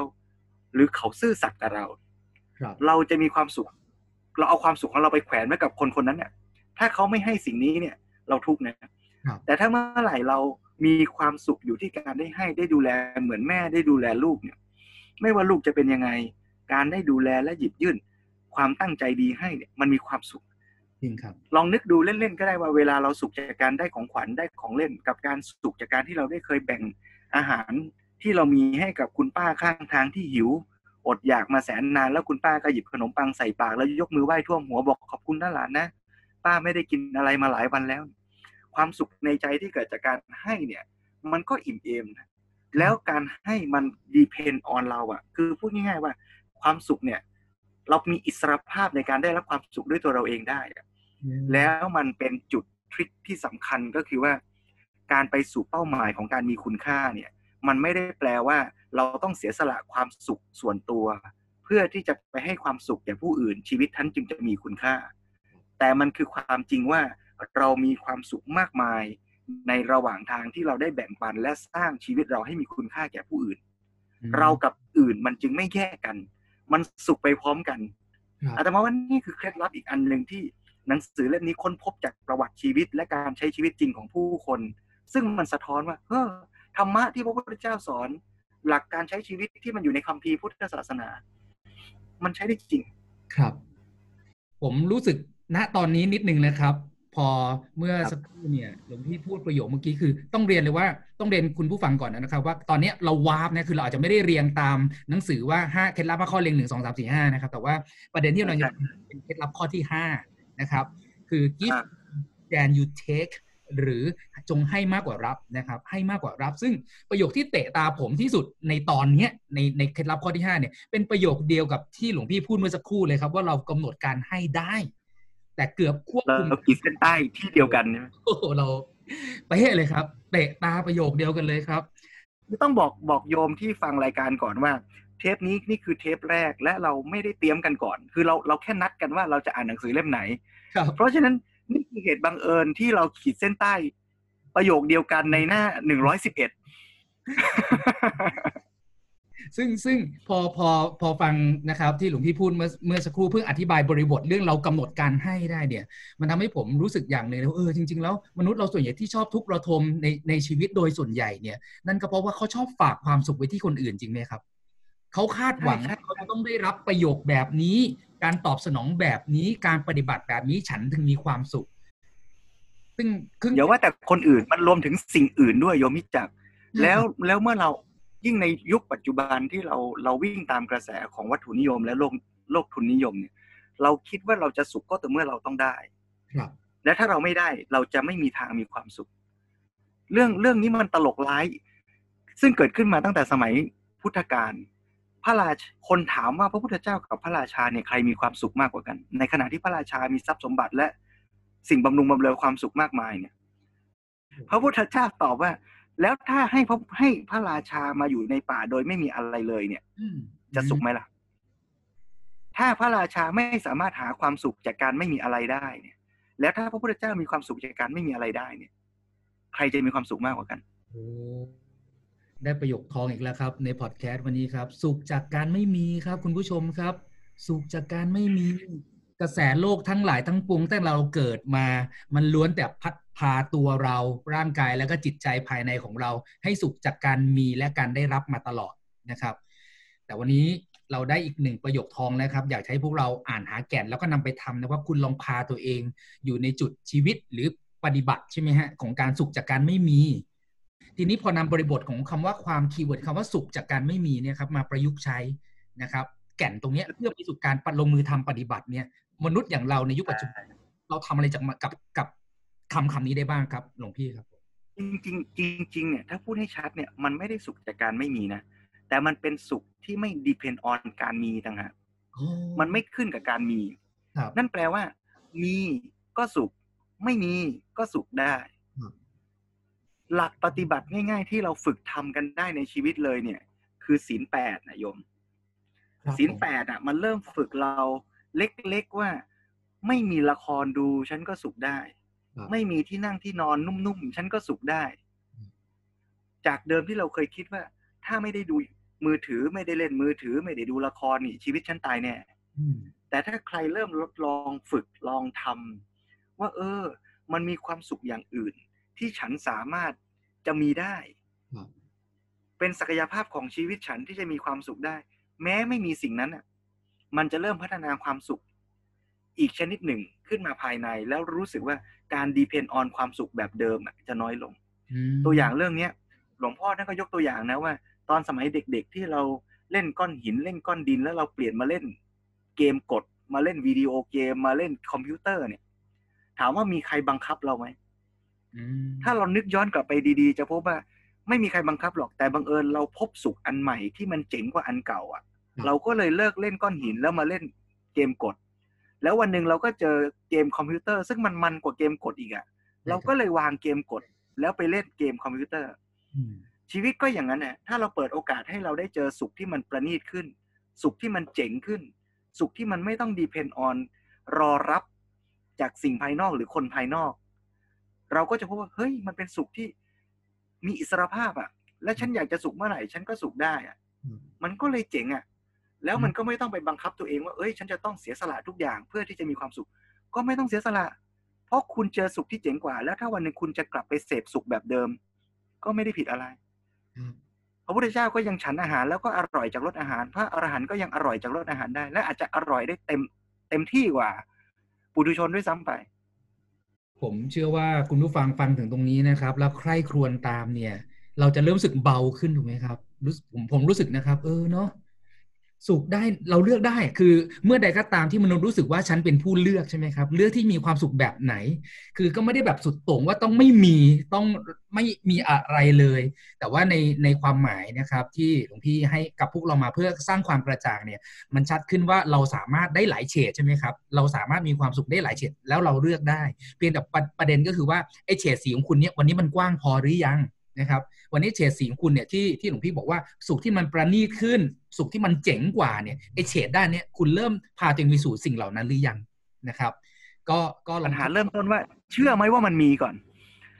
หรือเขาซื่อสัตย์กับเราครับเราจะมีความสุข เราเอาความสุขของเราไปแขวนไว้กับคนคนนั้นเนี่ย ถ้าเขาไม่ให้สิ่งนี้เนี่ย เราทุกข์นะครับแต่ถ้าเมื่อไหร่เรามีความสุขอยู่ที่การได้ให้ได้ดูแลเหมือนแม่ได้ดูแลลูกเนี่ย ไม่ว่าลูกจะเป็นยังไง การได้ดูแลและหยิบยื่น ความตั้งใจดีให้เนี่ยมันมีความสุข จริงครับ ลองนึกดูเล่นๆก็ได้ว่าเวลาเราสุขจากการได้ของขวัญได้ของเล่น กับการสุขจากการที่เราได้เคยแบ่งอาหารที่เรามีให้กับคุณป้าข้างทางที่หิว อดอยากมาแสนนานแล้วคุณป้าก็หยิบขนมปังใส่ปากแล้วยกมือไหว้ท่วมหัวบอกขอบคุณนะหลานนะ ป้าไม่ได้กินอะไรมาหลายวันแล้ว ความสุขในใจที่เกิดจากการให้เนี่ย มันก็อิ่มเอมนะแล้วการให้มันดีเพนออนเราอะคือพูดง่ายๆว่าความสุขเนี่ย เรามีอิสรภาพในการได้รับความสุขด้วยตัวเราเองได้อะแล้วมันเป็นจุดทริคที่สำคัญก็คือว่า การไปสู่เป้าหมายของการมีคุณค่าเนี่ย มันไม่ได้แปลว่า เราต้องเสียสละความสุขส่วนตัว เพื่อที่จะไปให้ความสุขแก่ผู้อื่น ชีวิตท่านจึงจะมีคุณค่า แต่มันคือความจริงว่าเรามีความสุขมากมายในระหว่างทางที่เราได้แบ่งปันและสร้างชีวิตเราให้มีคุณค่าแก่ผู้อื่น เรากับอื่นมันจึงไม่แยกกัน มันสุขไปพร้อมกันครับอาตมาว่านี่คือเคล็ดลับอีกอันหนึ่งที่หนังสือเล่มนี้ค้นพบจากประวัติชีวิตและการใช้ชีวิตจริงของผู้คน ซึ่งมันสะท้อนว่าเออธรรมะที่พระพุทธเจ้าสอน หลักการใช้ชีวิตที่มันอยู่ในคัมภีร์พุทธศาสนา มันใช้ได้จริงครับ ผมรู้สึกณตอนนี้นิดนึงนะครับ พอเมื่อครับสักครู่เนี่ยหลวงพี่พูดประโยคเมื่อกี้คือ ต้องเรียนเลยว่าต้องเรียนคุณผู้ฟังก่อนนะครับ ว่าตอนเนี้ยเราวาร์ปนะคือเราอาจจะไม่ได้เรียงตามหนังสือว่าห้าเคล็ดลับข้อเรียงหนึ่งสองสามสี่ห้านะครับ แต่ว่าประเด็นที่เราจะเป็นเคล็ดลับข้อที่ห้านะครับ คือ give อะ than you take หรือจงให้มากกว่ารับนะครับ ให้มากกว่ารับ ซึ่งประโยคที่เตะตาผมที่สุดในตอนเนี้ยในในเคล็ดลับข้อที่ห้าเนี่ยเป็นประโยคเดียวกับที่หลวงพี่พูดเมื่อสักครู่เลยครับ ว่าเรากำหนดการให้ได้ แต่เกือบควบเราคุมขีดเส้นใต้ที่เดียวกันใช่ไหมโอ้โหเราไปเฮ้เลยครับ เตะตาประโยคเดียวกันเลยครับต้องบอกบอกโยมที่ฟังรายการก่อนว่า เทปนี้นี่คือเทปแรกและเราไม่ได้เตรียมกันก่อน คือเราเราแค่นัดกันว่าเราจะอ่านหนังสือเล่มไหนครับเพราะฉะนั้นนี่คือเหตุบังเอิญที่เราขีดเส้นใต้ ประโยคเดียวกันในหน้าหนึ่งร้อยสิบเอ็ด ซึ่งซึ่งพอพอพอฟังนะครับที่หลวงพี่พูดเมื่อเมื่อสักครู่เพื่ออธิบายบริบทเรื่องเรากำหนดการให้ได้เนี่ย มันทำให้ผมรู้สึกอย่างหนึ่งแล้วเออจริง ๆ แล้วมนุษย์เราส่วนใหญ่ที่ชอบทุกข์ระทมในในชีวิตโดยส่วนใหญ่เนี่ย นั่นก็เพราะว่าเขาชอบฝากความสุขไว้ที่คนอื่นจริงไหมครับเขาคาดหวังใช่ว่าใช่เขาจะต้องได้รับประโยคแบบนี้ การตอบสนองแบบนี้การปฏิบัติแบบนี้ฉันถึงมีความสุข ซึ่งซึ่งอย่าว่าแต่คนอื่นมันรวมถึงสิ่งอื่นด้วยโยมมิจักรแล้วแล้วเมื่อเรา ยิ่งในยุคปัจจุบันที่เราเราวิ่งตามกระแสของวัตถุนิยม และโลกโลกทุนนิยมเนี่ย เราคิดว่าเราจะสุขก็ต่อเมื่อเราต้องได้ครับและถ้าเราไม่ได้เราจะไม่มีทางมีความสุข เรื่องเรื่องนี้มันตลกร้าย ซึ่งเกิดขึ้นมาตั้งแต่สมัยพุทธกาลพระราชคนถามว่าพระพุทธเจ้ากับพระราชาเนี่ยใครมีความสุขมากกว่ากัน ในขณะที่พระราชามีทรัพย์สมบัติและสิ่งบำรุงบำเรอความสุขมากมายเนี่ย พระพุทธเจ้าตอบว่า แล้วถ้าให้พระให้พระราชามาอยู่ในป่าโดยไม่มีอะไรเลยเนี่ยอืมจะสุขไหมล่ะ ถ้าพระราชาไม่สามารถหาความสุขจากการไม่มีอะไรได้เนี่ย แล้วถ้าพระพุทธเจ้ามีความสุขจากการไม่มีอะไรได้เนี่ย ใครจะมีความสุขมากกว่ากันโอ้ได้ประโยคทองอีกแล้วครับ ในพอดแคสต์วันนี้ครับ สุขจากการไม่มีครับ คุณผู้ชมครับ สุขจากการไม่มีกระแสโลกทั้งหลายทั้งปวงแต่เราเกิดมา มันล้วนแต่พัด พาตัวเราร่างกายแล้วก็จิตใจภายในของเรา ให้สุขจากการมีและการได้รับมาตลอดนะครับ แต่วันนี้เราได้อีกหนึ่งประโยคทองนะครับ อยากให้พวกเราอ่านหาแก่นแล้วก็นำไปทำนะว่าคุณลองพาตัวเอง อยู่ในจุดชีวิตหรือปฏิบัติใช่ไหมฮะของการสุขจากการไม่มี ทีนี้พอนำบริบทของคำว่าความ keyword คำว่าสุขจากการไม่มีเนี่ยครับมาประยุกต์ใช้นะครับ แก่นตรงนี้เพื่อไปสู่การลงมือทำปฏิบัติเนี่ยมนุษย์อย่างเราในยุคปัจจุบันเราทำอะไรจากกับกับ คำคำนี้ได้บ้างครับหลวงพี่ครับจริงๆจริงๆเนี่ยถ้าพูดให้ชัดเนี่ยมันไม่ได้สุขจากการไม่มีนะ แต่มันเป็นสุขที่ไม่ depend on การมีต่างหากมันไม่ขึ้นกับการมีครับนั่นแปลว่า มีก็สุข ไม่มีก็สุขได้อืมหลักปฏิบัติง่าย ๆ ที่เราฝึกทำกันได้ในชีวิตเลยเนี่ย คือศีลแปดนะโยมครับศีลแปดอะ มันเริ่มฝึกเราเล็กๆว่า ไม่มีละครดูฉันก็สุขได้ครับ ไม่มีที่นั่งที่นอนนุ่มๆ ฉันก็สุขได้อืมจากเดิมที่เราเคยคิดว่า ถ้าไม่ได้ดูมือถือไม่ได้เล่นมือถือ ไม่ได้ดูละครนี่ชีวิตฉันตายแน่อืมแต่ถ้าใครเริ่มลดลองฝึกลองทำว่า เออ มันมีความสุขอย่างอื่น ที่ฉันสามารถจะมีได้ครับเป็นศักยภาพของชีวิตฉันที่จะมีความสุขได้ แม้ไม่มีสิ่งนั้นอะ มันจะเริ่มพัฒนาความสุข อีกชนิดหนึ่งขึ้นมาภายในแล้วรู้สึกว่า การ depend on ความสุขแบบเดิมอะจะน้อยลงมตัวอย่างเรื่องเนี้ย หลวงพ่อท่านก็ยกตัวอย่างนะว่า ตอนสมัยเด็ก ๆ ที่เราเล่นก้อนหินเล่นก้อนดินแล้วเราเปลี่ยนมาเล่นเกมกดมาเล่นวิดีโอเกมมาเล่นคอมพิวเตอร์เนี่ย ถามว่ามีใครบังคับเราไหมอืมถ้าเรานึกย้อนกลับไปดีๆ จะพบว่าไม่มีใครบังคับหรอกแต่บังเอิญเราพบสุขอันใหม่ที่มันเจ๋งกว่าอันเก่า อะ เราก็เลยเลิกเล่นก้อนหินแล้วมาเล่นเกมกด แล้ววันหนึ่งเราก็เจอเกมคอมพิวเตอร์ ซึ่งมันมันกว่าเกมกดอีกอะเราก็เลยวางเกมกด แล้วไปเล่นเกมคอมพิวเตอร์อืมชีวิตก็อย่างนั้นน่ะถ้าเราเปิดโอกาสให้เราได้เจอสุขที่มันประณีตขึ้น สุขที่มันเจ๋งขึ้น สุขที่มันไม่ต้อง depend onรอรับจากสิ่งภายนอกหรือคนภายนอก เราก็จะพบว่าเฮ้ยมันเป็นสุขที่มีอิสรภาพอะและฉันอยากจะสุขเมื่อไหร่ ฉันก็สุขได้อะอืมมันก็เลยเจ๋งอะ แล้วมันก็ไม่ต้องไปบังคับตัวเองว่าเอ้ย ฉันจะต้องเสียสละทุกอย่างเพื่อที่จะมีความสุข ก็ไม่ต้องเสียสละ เพราะคุณเจอสุขที่เจ๋งกว่า แล้วถ้าวันหนึ่งคุณจะกลับไปเสพสุขแบบเดิม ก็ไม่ได้ผิดอะไรครับพระพุทธเจ้าก็ยังฉันอาหารแล้วก็อร่อยจากรสอาหาร พระอรหันต์ก็ยังอร่อยจากรสอาหารได้ และอาจจะอร่อยได้เต็มเต็มที่กว่า ปุถุชนด้วยซ้ำไป ผมเชื่อว่าคุณผู้ฟังฟังถึงตรงนี้นะครับ แล้วใคร่ครวญตามเนี่ย เราจะเริ่มรู้สึกเบาขึ้นถูกไหมครับรู้สึกผมผมรู้สึกนะครับ เออเนาะ สุขได้เราเลือกได้ คือเมื่อใดก็ตามที่มนุษย์รู้สึกว่าฉันเป็นผู้เลือกใช่ไหมครับ เลือกที่มีความสุขแบบไหน คือก็ไม่ได้แบบสุดโต่งว่าต้องไม่มีต้องไม่มีอะไรเลย แต่ว่าในในความหมายนะครับ ที่หลวงพี่ให้กับพวกเรามาเพื่อสร้างความกระจ่างเนี่ย มันชัดขึ้นว่าเราสามารถได้หลายเฉดใช่ไหมครับ เราสามารถมีความสุขได้หลายเฉดแล้วเราเลือกได้ เพียงแต่ประเด็นก็คือว่าไอ้เฉดสีของคุณเนี่ยวันนี้มันกว้างพอหรือยัง นะครับวันนี้เฉดสีของคุณเนี่ยที่ที่หลวงพี่บอกว่าสุขที่มันประณีตขึ้น สุขที่มันเจ๋งกว่าเนี่ยไอ้เฉดด้านเนี้ยคุณเริ่มพาตัวเองไปสู่สิ่งเหล่านั้นหรือยังนะครับ ก็ก็ลอปังญหาเริ่มต้นว่า เชื่อไหมว่ามันมีก่อน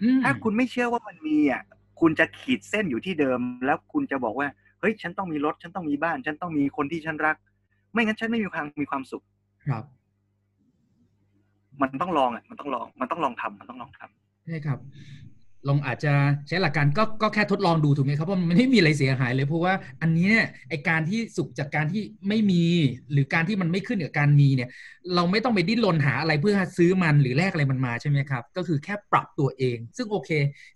อืมถ้าคุณไม่เชื่อว่ามันมีอะคุณจะขีดเส้นอยู่ที่เดิม แล้วคุณจะบอกว่าเฮ้ยฉันต้องมีรถฉันต้องมีบ้าน ฉันต้องมีคนที่ฉันรัก ไม่งั้นฉันไม่มีความมีความสุขครับ มันต้องลองอะมันต้องลอง มันต้องลองทำมันต้องลองทำใช่ครับ ลองอาจจะใช้หลักการก็ก็แค่ทดลองดูถูกไหมครับเพราะมันไม่ได้มีอะไรเสียหายเลย เพราะว่าอันนี้เนี่ยไอการที่สุขจากการที่ไม่มี หรือการที่มันไม่ขึ้นกับการมีเนี่ย เราไม่ต้องไปดิ้นรนหาอะไรเพื่อซื้อมันหรือแลกอะไรมันมาใช่ไหมครับ ก็คือแค่ปรับตัวเอง ซึ่งโอเค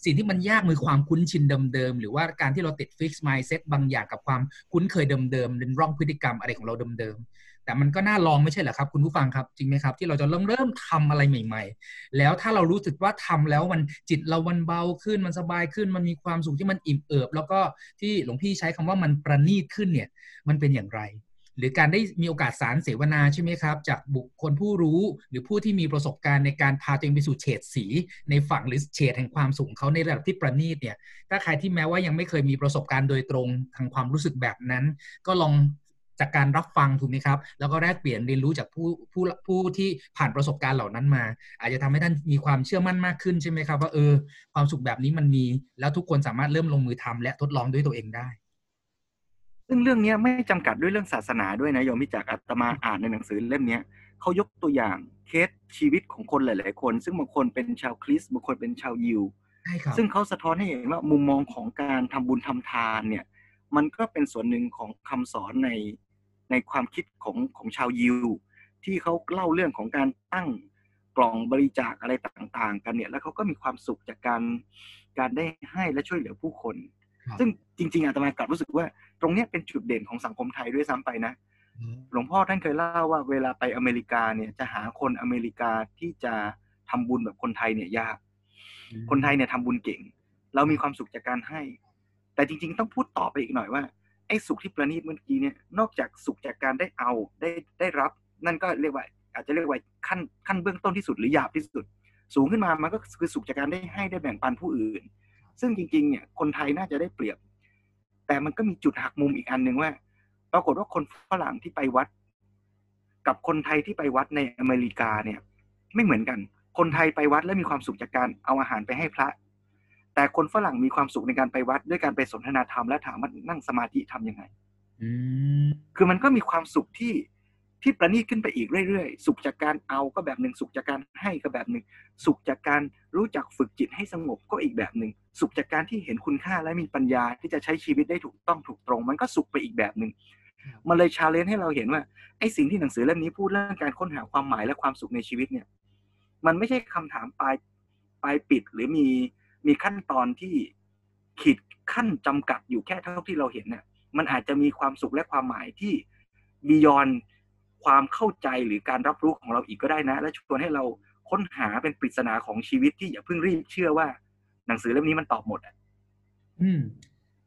สิ่งที่มันยากคือความคุ้นชินเดิมๆหรือว่าการที่เราติดฟิกซ์มายเซ็ตบางอย่างกับความคุ้นเคยเดิมๆเป็นร่องพฤติกรรมอะไรของเราเดิมๆ แต่มันก็น่าลองไม่ใช่เหรอครับ คุณผู้ฟังครับ จริงไหมครับ ที่เราจะเริ่มเริ่มทำอะไรใหม่ ๆ แล้วถ้าเรารู้สึกว่าทำแล้วมันจิตเรามันเบาขึ้นมันสบายขึ้น มันมีความสุขที่มันอิ่มเอิบ แล้วก็ที่หลวงพี่ใช้คำว่ามันประณีตขึ้นเนี่ยมันเป็นอย่างไรหรือการได้มีโอกาสสารเสวนาใช่ไหมครับ จากบุคคลผู้รู้หรือผู้ที่มีประสบการณ์ในการพาตัวเองไปสู่เฉดสี ในฝั่งหรือเฉดแห่งความสุขของเขาในระดับที่ประณีตเนี่ย ถ้าใครที่แม้ว่ายังไม่เคยมีประสบการณ์โดยตรงทางความรู้สึกแบบนั้น ก็ลอง จากการรับฟังถูกไหมครับ แล้วก็แลกเปลี่ยนเรียนรู้จากผู้ผู้ผู้ที่ผ่านประสบการณ์เหล่านั้นมา อาจจะทำให้ท่านมีความเชื่อมั่นมากขึ้นใช่ไหมครับ ว่าเออ ความสุขแบบนี้มันมี แล้วทุกคนสามารถเริ่มลงมือทำและทดลองด้วยตัวเองได้ ซึ่งเรื่องเนี้ยไม่จำกัดด้วยเรื่องศาสนาด้วยนะโยมพิจักรอาตมาอ่านในหนังสือเล่มเนี้ยเขายกตัวอย่างเคสชีวิตของคนหลาย ๆ คน ซึ่งบางคนเป็นชาวคริสต์บางคนเป็นชาวยิวใช่ครับซึ่งเขาสะท้อนให้เห็นว่ามุมมองของการทำบุญทำทานเนี่ย มันก็เป็นส่วนหนึ่งของคำสอนใน ในความคิดของของชาวยิว ที่เขาเล่าเรื่องของการตั้งกล่องบริจาคอะไรต่าง ๆ กันเนี่ยแล้วเขาก็มีความสุขจากการการได้ให้และช่วยเหลือผู้คนครับซึ่งจริง ๆอาตมากลับรู้สึกว่า ตรงเนี้ยเป็นจุดเด่นของสังคมไทยด้วยซ้ำไปนะหลวงพ่อท่านเคยเล่าว่าเวลาไปอเมริกาเนี่ยจะหาคนอเมริกาที่จะทำบุญแบบคนไทยเนี่ยยาก คนไทยเนี่ยทำบุญเก่ง เรามีความสุขจากการให้ แต่จริง ๆ ต้องพูดต่อไปอีกหน่อยว่า ไอ้สุขที่ประณีตเมื่อกี้เนี่ยนอกจากสุขจากการได้เอาได้ได้รับ นั่นก็เรียกว่า อาจจะเรียกว่าขั้นขั้นเบื้องต้นที่สุดหรือหยาบที่สุด สูงขึ้นมามันก็คือสุขจากการได้ให้ได้แบ่งปันผู้อื่น ซึ่งจริงๆเนี่ยคนไทยน่าจะได้เปรียบ แต่มันก็มีจุดหักมุมอีกอันหนึ่งว่า ปรากฏว่าคนฝรั่งที่ไปวัด กับคนไทยที่ไปวัดในอเมริกาเนี่ย ไม่เหมือนกัน คนไทยไปวัดแล้วมีความสุขจากการเอาอาหารไปให้พระ แต่คนฝรั่งมีความสุขในการไปวัดด้วยการไปสนทนาธรรมและถามว่านั่งสมาธิทำยังไงอืมคือมันก็มีความสุขที่ที่ประณีตขึ้นไปอีกเรื่อยๆ สุขจากการเอาก็แบบหนึ่ง สุขจากการให้ก็แบบหนึ่ง สุขจากการรู้จักฝึกจิตให้สงบก็อีกแบบหนึ่ง สุขจากการที่เห็นคุณค่าและมีปัญญาที่จะใช้ชีวิตได้ถูกต้องถูกตรง มันก็สุขไปอีกแบบหนึ่ง มันเลยชาเลนจ์ให้เราเห็นว่าไอ้สิ่งที่หนังสือเล่มนี้พูดเรื่องการค้นหาความหมายและความสุขในชีวิตเนี่ย มันไม่ใช่คำถามปลายปลายปิดหรือมี มีขั้นตอนที่ขีดขั้นจำกัดอยู่แค่เท่าที่เราเห็นเนี่ยมันอาจจะมีความสุขและความหมายที่บียอนความเข้าใจหรือการรับรู้ของเราอีกก็ได้นะ และชวนให้เราค้นหาเป็นปริศนาของชีวิตที่อย่าเพิ่งรีบเชื่อว่า หนังสือเล่มนี้มันตอบหมดอะอืม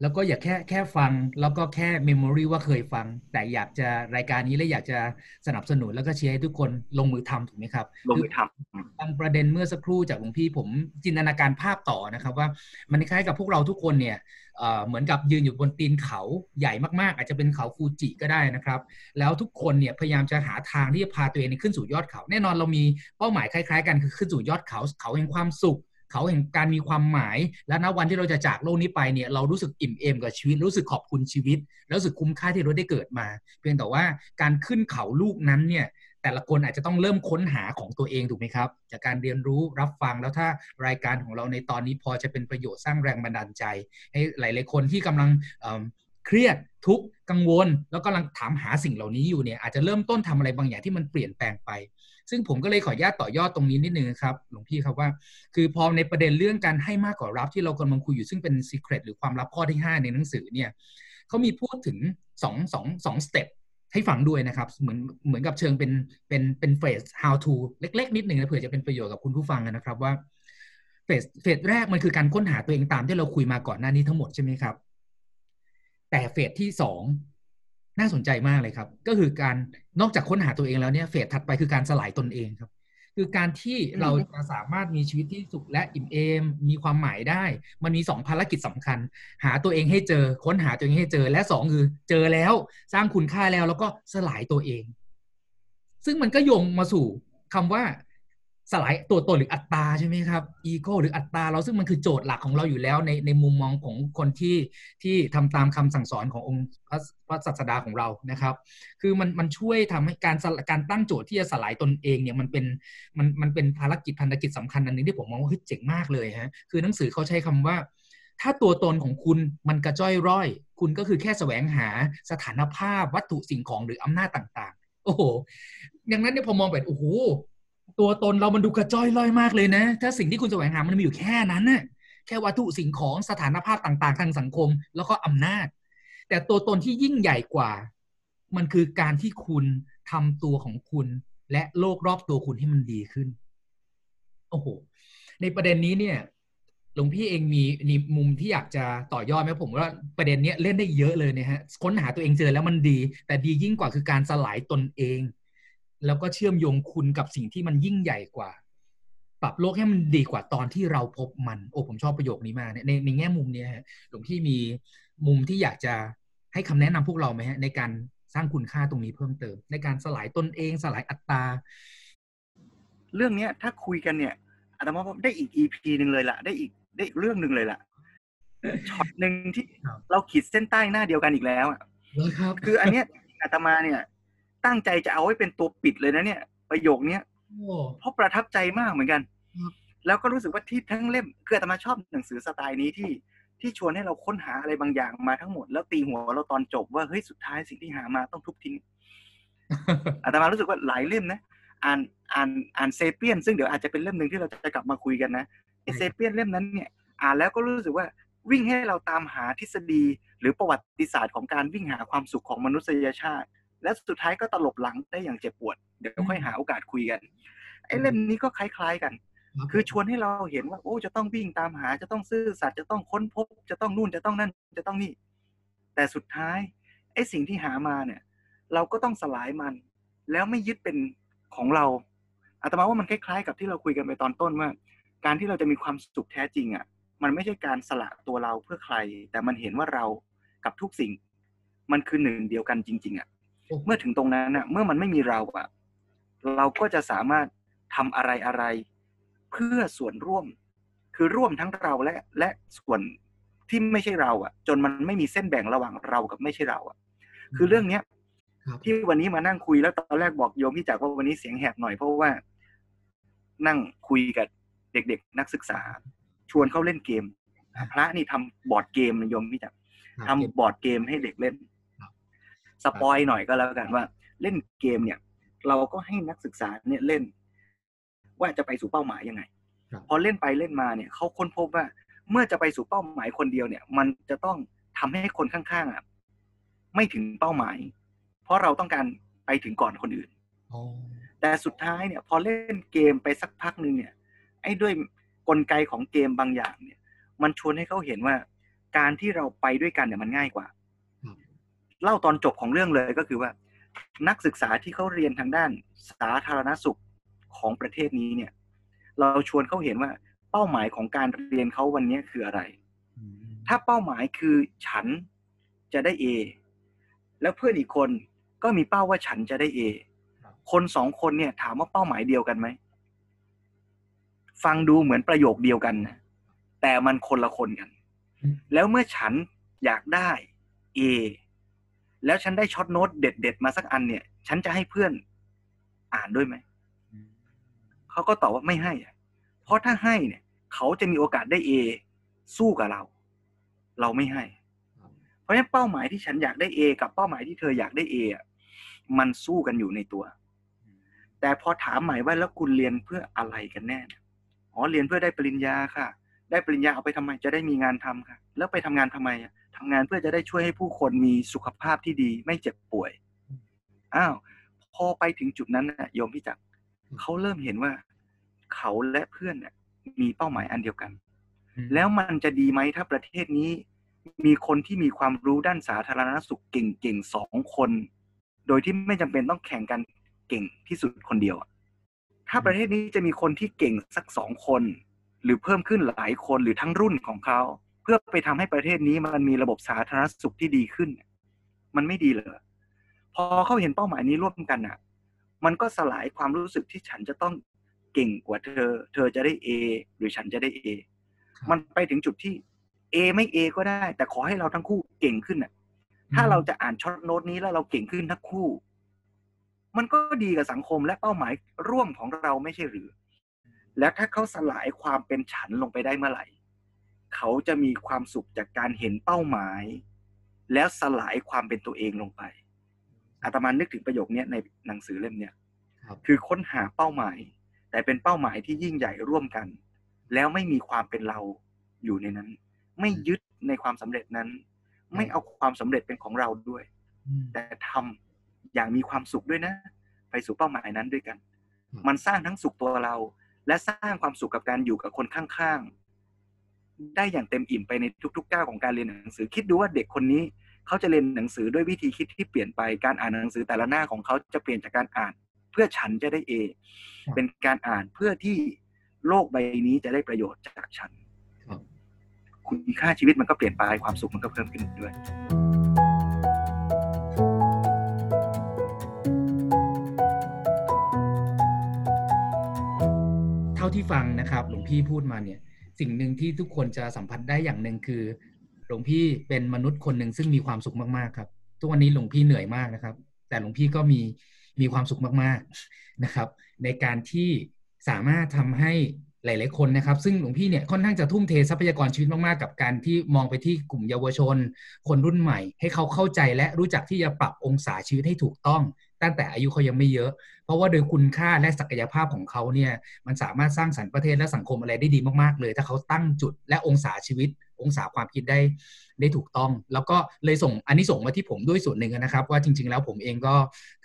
แล้วก็อย่าแค่แค่ฟังแล้วก็แค่เมมโมรีว่าเคยฟัง แต่อยากจะรายการนี้แล้วอยากจะสนับสนุนแล้วก็เชียร์ให้ทุกคนลงมือทำถูกไหมครับ ลงมือทำบางประเด็นเมื่อสักครู่จากหลวงพี่ผมจินตนาการภาพต่อนะครับว่ามันคล้ายกับพวกเราทุกคนเนี่ยเอ่อเหมือนกับยืนอยู่บนตีนเขาใหญ่มากๆ อาจจะเป็นเขาฟูจิก็ได้นะครับ แล้วทุกคนเนี่ยพยายามจะหาทางที่จะพาตัวเองขึ้นสู่ยอดเขา แน่นอนเรามีเป้าหมายคล้าย ๆ กันคือขึ้นสู่ยอดเขาเขาแห่งความสุข เขาแห่งการมีความหมาย และณวันที่เราจะจากโลกนี้ไปเนี่ยเรารู้สึกอิ่มเอมกับชีวิต รู้สึกขอบคุณชีวิตแล้วรู้สึกคุ้มค่าที่เราได้เกิดมา เพียงแต่ว่าการขึ้นเขาลูกนั้นเนี่ยแต่ละคนอาจจะต้องเริ่มค้นหาของตัวเองถูกไหมครับ จากการเรียนรู้รับฟังแล้วถ้ารายการของเราในตอนนี้พอจะเป็นประโยชน์สร้างแรงบันดาลใจ ให้หลาย ๆ คนที่กำลังเเครียดทุกข์กังวล แล้วกำลังถามหาสิ่งเหล่านี้อยู่เนี่ยอาจจะเริ่มต้นทำอะไรบางอย่างที่มันเปลี่ยนแปลงไป ซึ่งผมก็เลยขออนุญาตต่อยอดตรงนี้นิดนึงครับหลวงพี่ครับว่า คือพอในประเด็นเรื่องการให้มากกว่ารับที่เรากำลังคุยอยู่ซึ่งเป็น secret หรือความลับข้อที่ 5 ในหนังสือเนี่ยเขามีพูดถึง2 2 2สเต็ปให้ฟังด้วยนะครับ เหมือนเหมือนกับเชิงเป็นเป็นเป็นเฟส how to เล็ก ๆ นิดหนึ่งนะเผื่อจะเป็นประโยชน์กับคุณผู้ฟังนะครับว่าเฟสเฟสแรกมันคือการค้นหาตัวเองตามที่เราคุยมาก่อนหน้านี้ทั้งหมดใช่ไหมครับ แต่เฟสที่สอง น่าสนใจมากเลยครับ ก็คือการนอกจากค้นหาตัวเองแล้วเนี่ยเฟสถัดไปคือการสลายตนเองครับ คือการที่เราจะสามารถมีชีวิตที่สุขและอิ่มเอม มีความหมายได้ มันมีสองภารกิจสำคัญ หาตัวเองให้เจอ ค้นหาตัวเองให้เจอและสองคือเจอแล้วสร้างคุณค่าแล้วแล้วก็สลายตัวเอง ซึ่งมันก็โยงมาสู่คำว่า สลายตัวตนหรืออัตตาใช่ไหมครับอีโก้หรืออัตตาเราซึ่งมันคือโจทย์หลักของเราอยู่แล้วในในมุมมองของคนที่ที่ทำตามคำสั่งสอนขององค์พระศาสดาของเรานะครับ คือมันมันช่วยทำให้การการตั้งโจทย์ที่จะสลายตนเองเนี่ยมันเป็นมันมันเป็นภารกิจพันธกิจสำคัญอันนึงที่ผมมองว่าเฮ้ยเจ๋งมากเลยฮะคือหนังสือเขาใช้คำว่า ถ้าตัวตนของคุณมันกระจ้อยร่อย คุณก็คือแค่แสวงหาสถานภาพวัตถุสิ่งของหรืออำนาจต่าง ๆ โอ้โหอย่างนั้นเนี่ยพอมองแบบโอ้โห ตัวตนเรามันดูกระจ้อยร่อยมากเลยนะ ถ้าสิ่งที่คุณแสวงหามันมีอยู่แค่นั้นน่ะแค่วัตถุสิ่งของสถานภาพต่างๆ ทางสังคม แล้วก็อำนาจ แต่ตัวตนที่ยิ่งใหญ่กว่า มันคือการที่คุณทำตัวของคุณ และโลกรอบตัวคุณให้มันดีขึ้น โอ้โห ในประเด็นนี้เนี่ยหลวงพี่เองมีมีมุมที่อยากจะต่อยอดไหมผมว่าประเด็นเนี้ยเล่นได้เยอะเลยนะฮะค้นหาตัวเองเจอแล้วมันดี แต่ดียิ่งกว่าคือการสลายตนเอง แล้วก็เชื่อมโยงคุณกับสิ่งที่มันยิ่งใหญ่กว่า ปรับโลกให้มันดีกว่าตอนที่เราพบมัน โอ้ผมชอบประโยคนี้มากในในแง่มุมเนี้ยฮะหลวงพี่มีมุมที่อยากจะให้คำแนะนำพวกเราไหมฮะในการสร้างคุณค่าตรงนี้เพิ่มเติม ในการสลายตนเองสลายอัตตาเรื่องเนี้ย ถ้าคุยกันเนี่ยอาตมาได้อีกอีพีหนึ่งเลยล่ะได้อีกได้อีกเรื่องหนึ่งเลยล่ะช็อตหนึ่งที่เราขีดเส้นใต้หน้าเดียวกันอีกแล้วอะครับคืออันเนี้ยอาตมาเนี่ย ตั้งใจจะเอาไว้เป็นตัวปิดเลยนะเนี่ย ประโยคเนี้ยโอ้เพราะประทับใจมากเหมือนกันครับแล้วก็รู้สึกว่าที่ทั้งเล่มคืออาตมาชอบหนังสือสไตล์นี้ที่ที่ชวนให้เราค้นหาอะไรบางอย่างมาทั้งหมด แล้วตีหัวเราตอนจบว่าเฮ้ยสุดท้ายสิ่งที่หามาต้องทุบทิ้งอาตมารู้สึกว่าหลายเล่มนะอ่านอ่านอ่านเซเปียน ซึ่งเดี๋ยวอาจจะเป็นเล่มหนึ่งที่เราจะกลับมาคุยกันนะไอเซเปียนเล่มนั้นเนี่ย อ่านแล้วก็รู้สึกว่าวิ่งให้เราตามหาทฤษฎี หรือประวัติศาสตร์ของการวิ่งหาความสุขของมนุษยชาติ และสุดท้ายก็ตลบหลังได้อย่างเจ็บปวด เดี๋ยวค่อยหาโอกาสคุยกัน ไอ้เล่มนี้ก็คล้ายๆกัน คือชวนให้เราเห็นว่า โอ้จะต้องวิ่งตามหาจะต้องซื่อสัตย์จะต้องค้นพบ จะต้องนู่นจะต้องนั่นจะต้องนี่ แต่สุดท้ายไอ้สิ่งที่หามาเนี่ย เราก็ต้องสลายมัน แล้วไม่ยึดเป็นของเราอาตมาว่ามันคล้ายๆ กับที่เราคุยกันไปตอนต้นว่า การที่เราจะมีความสุขแท้จริงอะ มันไม่ใช่การสละตัวเราเพื่อใคร แต่มันเห็นว่าเรากับทุกสิ่ง มันคือหนึ่งเดียวกันจริง ๆอะโอ้ เมื่อถึงตรงนั้นอะ เมื่อมันไม่มีเราอะเราก็จะสามารถทำอะไรอะไรๆเพื่อส่วนร่วม คือร่วมทั้งเราและและส่วนที่ไม่ใช่เราอะจนมันไม่มีเส้นแบ่งระหว่างเรากับไม่ใช่เราอะคือเรื่องเนี้ยครับที่วันนี้มานั่งคุยแล้วตอนแรกบอกโยมพี่จักรว่าวันนี้เสียงแหบหน่อยเพราะว่า นั่งคุยกับเด็กๆ นักศึกษา ชวนเขาเล่นเกม พระนี่ทำบอร์ดเกมนะโยมพี่จักรครับทำบอร์ดเกมให้เด็กเล่นครับ spoil หน่อยก็แล้วกันว่า เล่นเกมเนี่ย เราก็ให้นักศึกษาเนี่ยเล่น ว่าจะไปสู่เป้าหมายยังไงครับพอเล่นไปเล่นมาเนี่ยเขาค้นพบว่า เมื่อจะไปสู่เป้าหมายคนเดียวเนี่ย มันจะต้องทำให้คนข้างๆอะไม่ถึงเป้าหมาย เพราะเราต้องการไปถึงก่อนคนอื่นอ๋อแต่สุดท้ายเนี่ย พอเล่นเกมไปสักพักหนึ่งเนี่ย ไอ้ด้วยกลไกของเกมบางอย่างเนี่ย มันชวนให้เขาเห็นว่า การที่เราไปด้วยกันเนี่ยมันง่ายกว่าครับ เล่าตอนจบของเรื่องเลยก็คือว่า นักศึกษาที่เขาเรียนทางด้านสาธารณสุขของประเทศนี้เนี่ย เราชวนเขาเห็นว่าเป้าหมายของการเรียนเขาวันนี้คืออะไรอืมถ้าเป้าหมายคือฉันจะได้ A แล้วเพื่อนอีกคนก็มีเป้าว่าฉันจะได้ A คนสองคนเนี่ย ถามว่าเป้าหมายเดียวกันไหม ฟังดูเหมือนประโยคเดียวกันนะแต่มันคนละคนกัน แล้วเมื่อฉันอยากได้ A แล้วฉันได้ช็อตโน้ตเด็ดๆมาสักอันเนี่ย ฉันจะให้เพื่อนอ่านด้วยไหม เขาก็ตอบว่าไม่ให้อะเพราะถ้าให้เนี่ย เขาจะมีโอกาสได้ A สู้กับเรา เราไม่ให้ เพราะฉะนั้นเป้าหมายที่ฉันอยากได้ A กับเป้าหมายที่เธออยากได้ A อะมันสู้กันอยู่ในตัว แต่พอถามใหม่ว่าแล้วคุณเรียนเพื่ออะไรกันแน่เนี่ยอ๋อเรียนเพื่อได้ปริญญาค่ะ ได้ปริญญาเอาไปทำไมจะได้มีงานทำค่ะ แล้วไปทำงานทำไมอะทำงานเพื่อจะได้ช่วยให้ผู้คนมีสุขภาพที่ดี ไม่เจ็บป่วยอ้าวพอไปถึงจุดนั้นน่ะโยมพี่จักรเขาเริ่มเห็นว่า เขาและเพื่อนน่ะมีเป้าหมายอันเดียวกัน แล้วมันจะดีไหมถ้าประเทศนี้ มีคนที่มีความรู้ด้านสาธารณสุขเก่งๆสองคน โดยที่ไม่จำเป็นต้องแข่งกันเก่งที่สุดคนเดียวอะถ้าประเทศนี้จะมีคนที่เก่งสักสองคน หรือเพิ่มขึ้นหลายคนหรือทั้งรุ่นของเขา เพื่อไปทำให้ประเทศนี้มันมีระบบสาธารณสุขที่ดีขึ้น มันไม่ดีเลยพอเขาเห็นเป้าหมายนี้ร่วมกันอะ มันก็สลายความรู้สึกที่ฉันจะต้องเก่งกว่าเธอ เธอจะได้ A หรือฉันจะได้ A ครับมันไปถึงจุดที่ A ไม่ A ก็ได้ แต่ขอให้เราทั้งคู่เก่งขึ้นน่ะ ถ้าเราจะอ่านช็อตโน้ตนี้แล้วเราเก่งขึ้นทั้งคู่ มันก็ดีกับสังคมและเป้าหมายร่วมของเราไม่ใช่หรือ แล้วถ้าเขาสลายความเป็นฉันลงไปได้เมื่อไหร่ เขาจะมีความสุขจากการเห็นเป้าหมาย แล้วสลายความเป็นตัวเองลงไปอาตมานึกถึงประโยคเนี้ยในหนังสือเล่มเนี้ยครับคือค้นหาเป้าหมาย แต่เป็นเป้าหมายที่ยิ่งใหญ่ร่วมกัน แล้วไม่มีความเป็นเราอยู่ในนั้น ไม่ยึดในความสำเร็จนั้น ไม่เอาความสำเร็จเป็นของเราด้วยอืมแต่ทำอย่างมีความสุขด้วยนะ ไปสู่เป้าหมายนั้นด้วยกันครับมันสร้างทั้งสุขตัวเรา และสร้างความสุขกับการอยู่กับคนข้างๆ ได้อย่างเต็มอิ่มไปในทุกๆก้าวของการเรียนหนังสือ คิดดูว่าเด็กคนนี้เขาจะเรียนหนังสือด้วยวิธีคิดที่เปลี่ยนไปการอ่านหนังสือแต่ละหน้าของเขาจะเปลี่ยนจากการอ่าน เพื่อฉันจะได้เอครับเป็นการอ่านเพื่อที่โลกใบนี้จะได้ประโยชน์จากฉันครับคุณค่าชีวิตมันก็เปลี่ยนไปความสุขมันก็เพิ่มขึ้นด้วย ท่าที่ฟังนะครับหลวงพี่พูดมาเนี่ย สิ่งหนึ่งที่ทุกคนจะสัมผัสได้อย่างหนึ่งคือ หลวงพี่เป็นมนุษย์คนหนึ่งซึ่งมีความสุขมากๆครับ ทุกวันนี้หลวงพี่เหนื่อยมากนะครับ แต่หลวงพี่ก็มีมีความสุขมากๆนะครับ ในการที่สามารถทำให้หลาย ๆ คนนะครับ ซึ่งหลวงพี่เนี่ยค่อนข้างจะทุ่มเททรัพยากรชีวิตมาก ๆ กับการที่มองไปที่กลุ่มเยาวชน คนรุ่นใหม่ ให้เขาเข้าใจและรู้จักที่จะปรับองศาชีวิตให้ถูกต้อง ตั้งแต่อายุเขายังไม่เยอะ เพราะว่าโดยคุณค่าและศักยภาพของเขาเนี่ยมันสามารถสร้างสรรค์ประเทศและสังคมอะไรได้ดีมากๆเลย ถ้าเขาตั้งจุดและองศาชีวิต องศาความคิดได้ได้ถูกต้อง แล้วก็เลยส่งอันนี้ส่งมาที่ผมด้วยส่วนหนึ่งนะครับ ว่าจริง ๆ แล้วผมเองก็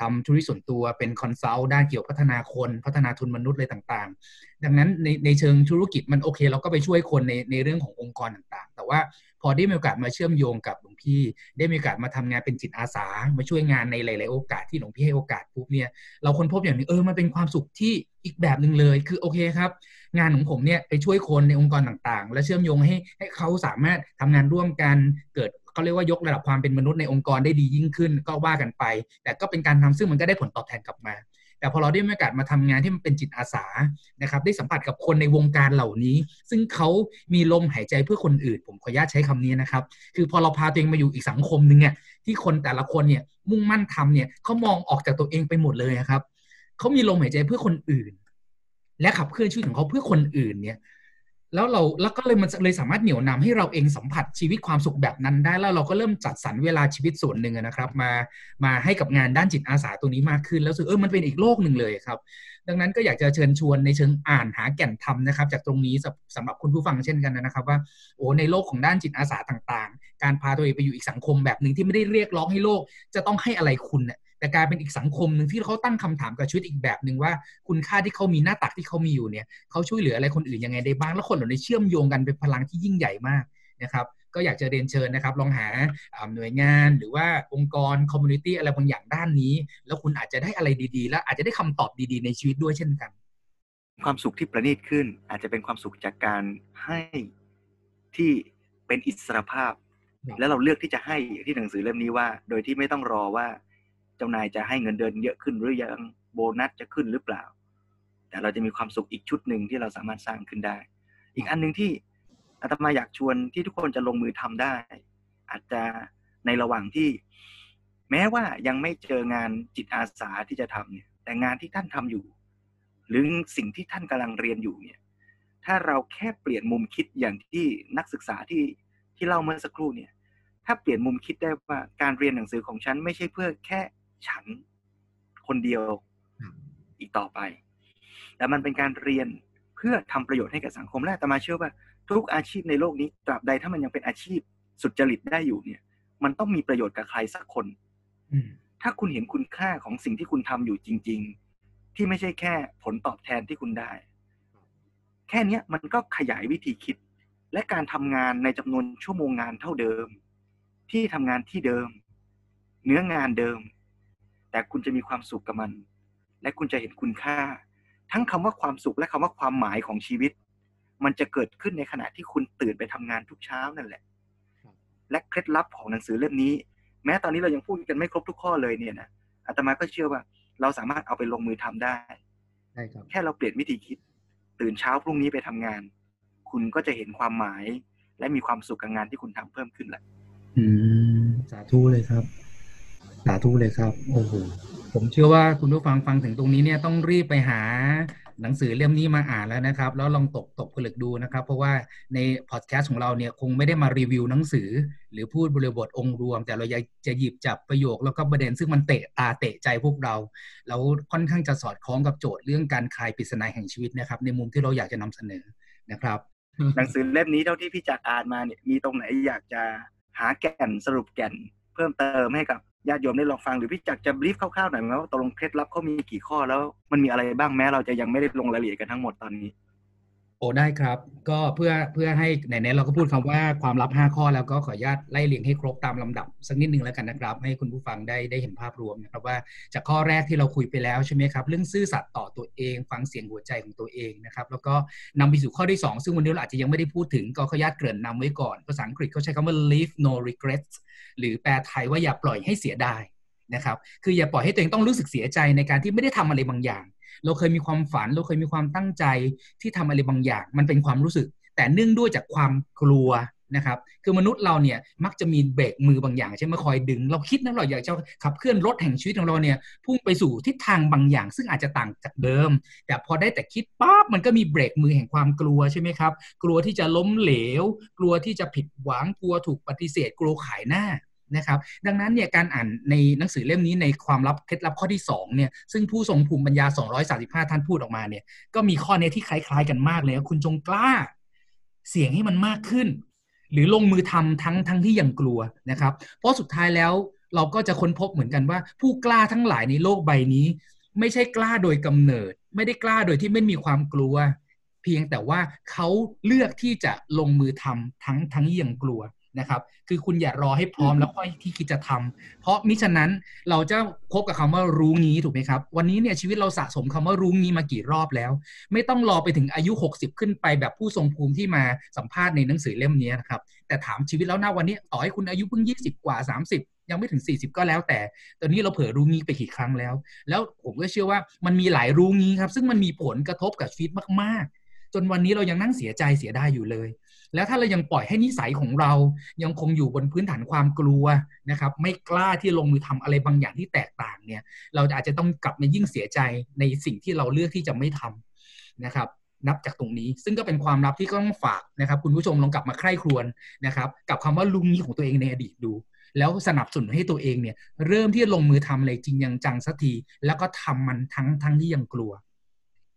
ทำธุรกิจส่วนตัวเป็น consult ด้านเกี่ยวพัฒนาคนพัฒนาทุนมนุษย์อะไรต่างๆ ดังนั้นในในเชิงธุรกิจมันโอเค เราก็ไปช่วยคนในในเรื่องขององค์กรต่างๆ แต่ว่าพอได้มีโอกาสมาเชื่อมโยงกับหลวงพี่ ได้มีโอกาสมาทำงานเป็นจิตอาสา มาช่วยงานในหลายๆโอกาสที่หลวงพี่ให้โอกาสปุ๊บเนี่ยเราค้นพบอย่างนึงเออมันเป็นความสุขที่อีกแบบหนึ่งเลยคือโอเคครับ งานของผมเนี่ยไปช่วยคนในองค์กรต่างๆ และเชื่อมโยงให้ให้เขาสามารถทำงานร่วมกันเกิดเขาเรียกว่ายกระดับความเป็นมนุษย์ในองค์กรได้ดียิ่งขึ้นก็ว่ากันไป แต่ก็เป็นการทำซึ่งมันก็ได้ผลตอบแทนกลับมา แต่พอเราได้มีโอกาสมาทำงานที่มันเป็นจิตอาสานะครับได้สัมผัสกับคนในวงการเหล่านี้ ซึ่งเขามีลมหายใจเพื่อคนอื่น ผมขออนุญาตใช้คำนี้นะครับ คือพอเราพาตัวเองมาอยู่อีกสังคมหนึ่งเนี่ยที่คนแต่ละคนเนี่ยมุ่งมั่นทำเนี่ยเขามองออกจากตัวเองไปหมดเลยครับเขามีลมหายใจเพื่อคนอื่น และขับเคลื่อนชีวิตของเขาเพื่อคนอื่นเนี่ยแล้วเราแล้วก็เลยมันเลยสามารถเหนี่ยวนำให้เราเองสัมผัสชีวิตความสุขแบบนั้นได้ แล้วเราก็เริ่มจัดสรรเวลาชีวิตส่วนหนึ่งนะครับ มามาให้กับงานด้านจิตอาสาตัวนี้มากขึ้น แล้วสึกเออมันเป็นอีกโลกหนึ่งเลยครับ ดังนั้นก็อยากจะเชิญชวนในเชิงอ่านหาแก่นธรรมนะครับ จากตรงนี้สำสำหรับคุณผู้ฟังเช่นกันนะครับ ว่าโอ้ในโลกของด้านจิตอาสาต่าง ๆ การพาตัวเองไปอยู่อีกสังคมแบบหนึ่งที่ไม่ได้เรียกร้องให้โลก จะต้องให้อะไรคุณเนี่ย แต่กลายเป็นอีกสังคมหนึ่งที่เขาตั้งคำถามกับชีวิตอีกแบบหนึ่งว่า คุณค่าที่เขามีหน้าตักที่เขามีอยู่เนี่ยเขาช่วยเหลืออะไรคนอื่นยังไงได้บ้าง แล้วคนเหล่านี้เชื่อมโยงกันเป็นพลังที่ยิ่งใหญ่มากนะครับก็อยากจะเรียนเชิญนะครับ ลองหาอ่าหน่วยงานหรือว่าองค์กร community อะไรบางอย่างด้านนี้ แล้วคุณอาจจะได้อะไรดีๆ และอาจจะได้คำตอบดีๆ ในชีวิตด้วยเช่นกัน ความสุขที่ประณีตขึ้น อาจจะเป็นความสุขจากการให้ที่เป็นอิสรภาพครับแล้วเราเลือกที่จะให้อย่างที่หนังสือเล่มนี้ว่า โดยที่ไม่ต้องรอว่า เจ้านายจะให้เงินเดือนเยอะขึ้นหรือยังโบนัสจะขึ้นหรือเปล่า แต่เราจะมีความสุขอีกชุดหนึ่งที่เราสามารถสร้างขึ้นได้ อีกอันหนึ่งที่อาตมาอยากชวนที่ทุกคนจะลงมือทำได้ อาจจะในระหว่างที่ แม้ว่ายังไม่เจองานจิตอาสาที่จะทำเนี่ยแต่งานที่ท่านทำอยู่ หรือสิ่งที่ท่านกำลังเรียนอยู่เนี่ยถ้าเราแค่เปลี่ยนมุมคิดอย่างที่นักศึกษาที่ที่เล่าเมื่อสักครู่เนี่ยถ้าเปลี่ยนมุมคิดได้ว่าการเรียนหนังสือของฉันไม่ใช่เพื่อแค่ ฉันคนเดียวครับอีกต่อไป แต่มันเป็นการเรียนเพื่อทำประโยชน์ให้กับสังคมและอาตมาเชื่อว่า ทุกอาชีพในโลกนี้ตราบใดถ้ามันยังเป็นอาชีพสุจริตได้อยู่เนี่ย มันต้องมีประโยชน์กับใครสักคนอืมถ้าคุณเห็นคุณค่าของสิ่งที่คุณทำอยู่จริง ๆ ที่ไม่ใช่แค่ผลตอบแทนที่คุณได้ แค่เนี้ยมันก็ขยายวิธีคิด และการทำงานในจำนวนชั่วโมงงานเท่าเดิม ที่ทำงานที่เดิม เนื้องานเดิม แต่คุณจะมีความสุขกับมัน และคุณจะเห็นคุณค่า ทั้งคำว่าความสุขและคำว่าความหมายของชีวิต มันจะเกิดขึ้นในขณะที่คุณตื่นไปทำงานทุกเช้านั่นแหละ และเคล็ดลับของหนังสือเล่มนี้ แม้ตอนนี้เรายังพูดกันไม่ครบทุกข้อเลยเนี่ยนะอาตมาก็เชื่อว่า เราสามารถเอาไปลงมือทำได้ใช่ครับแค่เราเปลี่ยนวิธีคิด ตื่นเช้าพรุ่งนี้ไปทำงาน คุณก็จะเห็นความหมาย และมีความสุขกับงานที่คุณทำเพิ่มขึ้นแหละอืมสาธุเลยครับ สาธุเลยครับโอ้โหผมเชื่อว่าคุณผู้ฟังฟังถึงตรงนี้เนี่ยต้องรีบไปหาหนังสือเล่มนี้มาอ่านแล้วนะครับ แล้วลองตกตกผลึกดูนะครับ เพราะว่าในพอดแคสต์ของเราเนี่ยคงไม่ได้มารีวิวหนังสือ หรือพูดบริบทองค์รวม แต่เราอยากจะหยิบจับประโยค แล้วก็ประเด็นซึ่งมันเตะตาเตะใจพวกเรา แล้วค่อนข้างจะสอดคล้องกับโจทย์เรื่องการคลายปริศนาแห่งชีวิตนะครับ ในมุมที่เราอยากจะนำเสนอนะครับ หนังสือเล่มนี้เท่าที่พี่จักรอ่านมาเนี่ยมีตรงไหนอยากจะหาแก่นสรุปแก่น เพิ่มเติมให้กับ ญาติโยมได้ลองฟังหรือพี่จักรจะบรีฟคร่าวๆหน่อยไหมว่าตกลงเคล็ดลับเขามีกี่ข้อแล้วมันมีอะไรบ้างแม้เราจะยังไม่ได้ลงรายละเอียดกันทั้งหมดตอนนี้ โอ้ได้ครับ ก็เพื่อเพื่อให้ไหนๆเราก็พูดคำว่าความลับ 5 ข้อแล้วก็ขออนุญาตไล่เรียงให้ครบตามลำดับสักนิดนึงแล้วกันนะครับ ให้คุณผู้ฟังได้ได้เห็นภาพรวมนะครับว่าจากข้อแรกที่เราคุยไปแล้วใช่ไหมครับ เรื่องซื่อสัตย์ต่อตัวเอง ฟังเสียงหัวใจของตัวเองนะครับ แล้วก็นำไปสู่ข้อที่ 2 ซึ่งวันนี้เราอาจจะยังไม่ได้พูดถึงก็ขออนุญาตเกริ่นนำไว้ก่อน ภาษาอังกฤษเขาใช้คำว่า leave no regrets หรือแปลไทยว่าอย่าปล่อยให้เสียดายนะครับคืออย่าปล่อยให้ตัวเองต้องรู้สึกเสียใจในการที่ไม่ได้ทำอะไรบางอย่าง เราเคยมีความฝัน เราเคยมีความตั้งใจที่ทำอะไรบางอย่าง มันเป็นความรู้สึก แต่เนื่องด้วยจากความกลัวนะครับคือมนุษย์เราเนี่ยมักจะมีเบรกมือบางอย่างใช่ไหมคอยดึง เราคิดนะเราอยากจะขับเคลื่อนรถแห่งชีวิตของเราเนี่ยพุ่งไปสู่ทิศทางบางอย่าง ซึ่งอาจจะต่างจากเดิม แต่พอได้แต่คิดปั๊บมันก็มีเบรกมือแห่งความกลัวใช่ไหมครับ กลัวที่จะล้มเหลว กลัวที่จะผิดหวังกลัวถูกปฏิเสธกลัวขายหน้า นะครับดังนั้นเนี่ยการอ่านในหนังสือเล่มนี้ในความลับเคล็ดลับข้อที่2เนี่ยซึ่งผู้ทรงภูมิปัญญา 235 ท่านพูดออกมาเนี่ยก็มีข้อเนี้ที่คล้าย ๆ กันมากเลยคุณจงกล้า เสี่ยงให้มันมากขึ้น หรือลงมือทำทั้งทั้งที่ยังกลัวนะครับ เพราะสุดท้ายแล้วเราก็จะค้นพบเหมือนกันว่า ผู้กล้าทั้งหลายในโลกใบนี้ ไม่ใช่กล้าโดยกำเนิด ไม่ได้กล้าโดยที่ไม่มีความกลัว เพียงแต่ว่าเขาเลือกที่จะลงมือทำทั้งทั้งที่ยังกลัว นะครับ คือคุณอย่ารอให้พร้อมแล้วค่อยที่คิดจะทำเพราะมิฉะนั้นเราจะพบกับคำว่ารู้งี้ถูกไหมครับ วันนี้เนี่ยชีวิตเราสะสมคำว่ารู้งี้มากี่รอบแล้ว ไม่ต้องรอไปถึงอายุ 60 ขึ้นไปแบบผู้ทรงภูมิที่มาสัมภาษณ์ในหนังสือเล่มนี้นะครับ แต่ถามชีวิตแล้วนะวันนี้ต่อให้คุณอายุเพิ่ง 20 กว่า 30ยังไม่ถึง 40 ก็แล้วแต่ ตอนนี้เราเผลอรู้งี้ไปกี่ครั้งแล้ว แล้วผมก็เชื่อว่ามันมีหลายรู้งี้ครับ ซึ่งมันมีผลกระทบกับชีวิตมาก ๆ จนวันนี้เรายังนั่งเสียใจเสียได้อยู่เลย แล้วถ้าเรายังปล่อยให้นิสัยของเรายังคงอยู่บนพื้นฐานความกลัวนะครับ ไม่กล้าที่ลงมือทำอะไรบางอย่างที่แตกต่างเนี่ย เราอาจจะต้องกลับมายิ่งเสียใจในสิ่งที่เราเลือกที่จะไม่ทำนะครับ นับจากตรงนี้ ซึ่งก็เป็นความลับที่ก็ต้องฝากนะครับ คุณผู้ชมลองกลับมาใคร่ครวญนะครับ กับคำว่าลุงนี้ของตัวเองในอดีตดูแล้วสนับสนุนให้ตัวเองเนี่ยเริ่มที่จะลงมือทำอะไรจริงยังจังสักที แล้วก็ทำมันทั้งทั้งที่ยังกลัว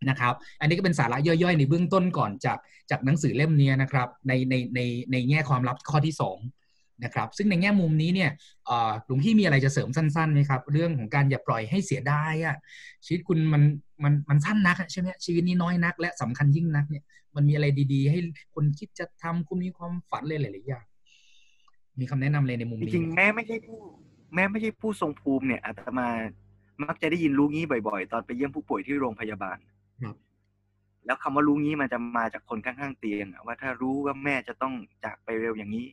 นะครับ อันนี้ก็เป็นสาระย่อยๆ ในเบื้องต้นก่อนจากจากหนังสือเล่มนี้นะครับ ในในในในแง่ความลับข้อที่ 2 นะครับ ซึ่งในแง่มุมนี้เนี่ยหลวงพี่มีอะไรจะเสริมสั้นๆไหมครับ เรื่องของการอย่าปล่อยให้เสียดายอะชีวิตคุณมันมันมันสั้นนักใช่ไหมชีวิตนี้น้อยนัก และสำคัญยิ่งนักเนี่ยมันมีอะไรดีๆ ให้คนคิดจะทำคุณมีความฝันเลยหลายๆอย่างมีคำแนะนำเลยในมุมนี้จริงแม้ไม่ใช่ผู้แม้ไม่ใช่ผู้ทรงภูมิเนี่ยอาตมามักจะได้ยินรู้งี้บ่อย ๆ ตอนไปเยี่ยมผู้ป่วยที่โรงพยาบาล แล้วคำว่ารู้งี้มันจะมาจากคนข้างๆเตียงอะว่าถ้ารู้ว่าแม่จะต้องจากไปเร็วอย่างนี้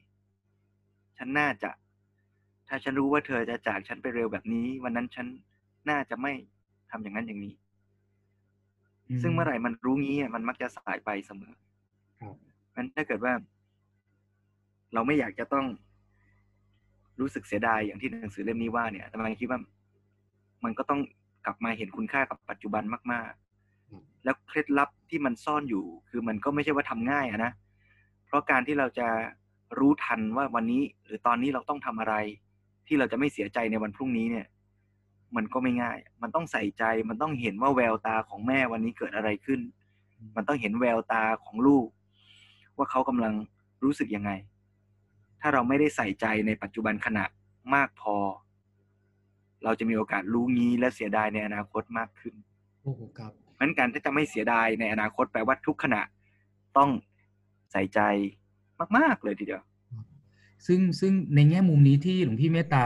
ฉันน่าจะ ถ้าฉันรู้ว่าเธอจะจากฉันไปเร็วแบบนี้ วันนั้นฉันน่าจะไม่ทำอย่างนั้นอย่างนี้ ซึ่งเมื่อไหร่มันรู้งี้อะมันมักจะสายไปเสมอครับมันถ้าเกิดว่า เราไม่อยากจะต้องรู้สึกเสียดายอย่างที่หนังสือเล่มนี้ว่าเนี่ยแต่มันคิดว่า มันก็ต้องกลับมาเห็นคุณค่ากับปัจจุบันมากอืมๆ แล้วเคล็ดลับที่มันซ่อนอยู่ คือมันก็ไม่ใช่ว่าทำง่ายะนะ เพราะการที่เราจะรู้ทันว่าวันนี้หรือตอนนี้เราต้องทำอะไร ที่เราจะไม่เสียใจในวันพรุ่งนี้เนี่ย มันก็ไม่ง่าย มันต้องใส่ใจ มันต้องเห็นว่าแววตาของแม่วันนี้เกิดอะไรขึ้น มันต้องเห็นแววตาของลูก ว่าเขากำลังรู้สึกยังไง ถ้าเราไม่ได้ใส่ใจในปัจจุบันขณะมากพอ เราจะมีโอกาสรู้งี้และเสียดายในอนาคตมากขึ้น โอ้โหครับ เพราะนั้นการที่จะไม่เสียดายในอนาคตแปลว่าทุกขณะต้องใส่ใจมาก ๆ เลยทีเดียว ซึ่งซึ่งในแง่มุมนี้ที่หลวงพี่เมตตา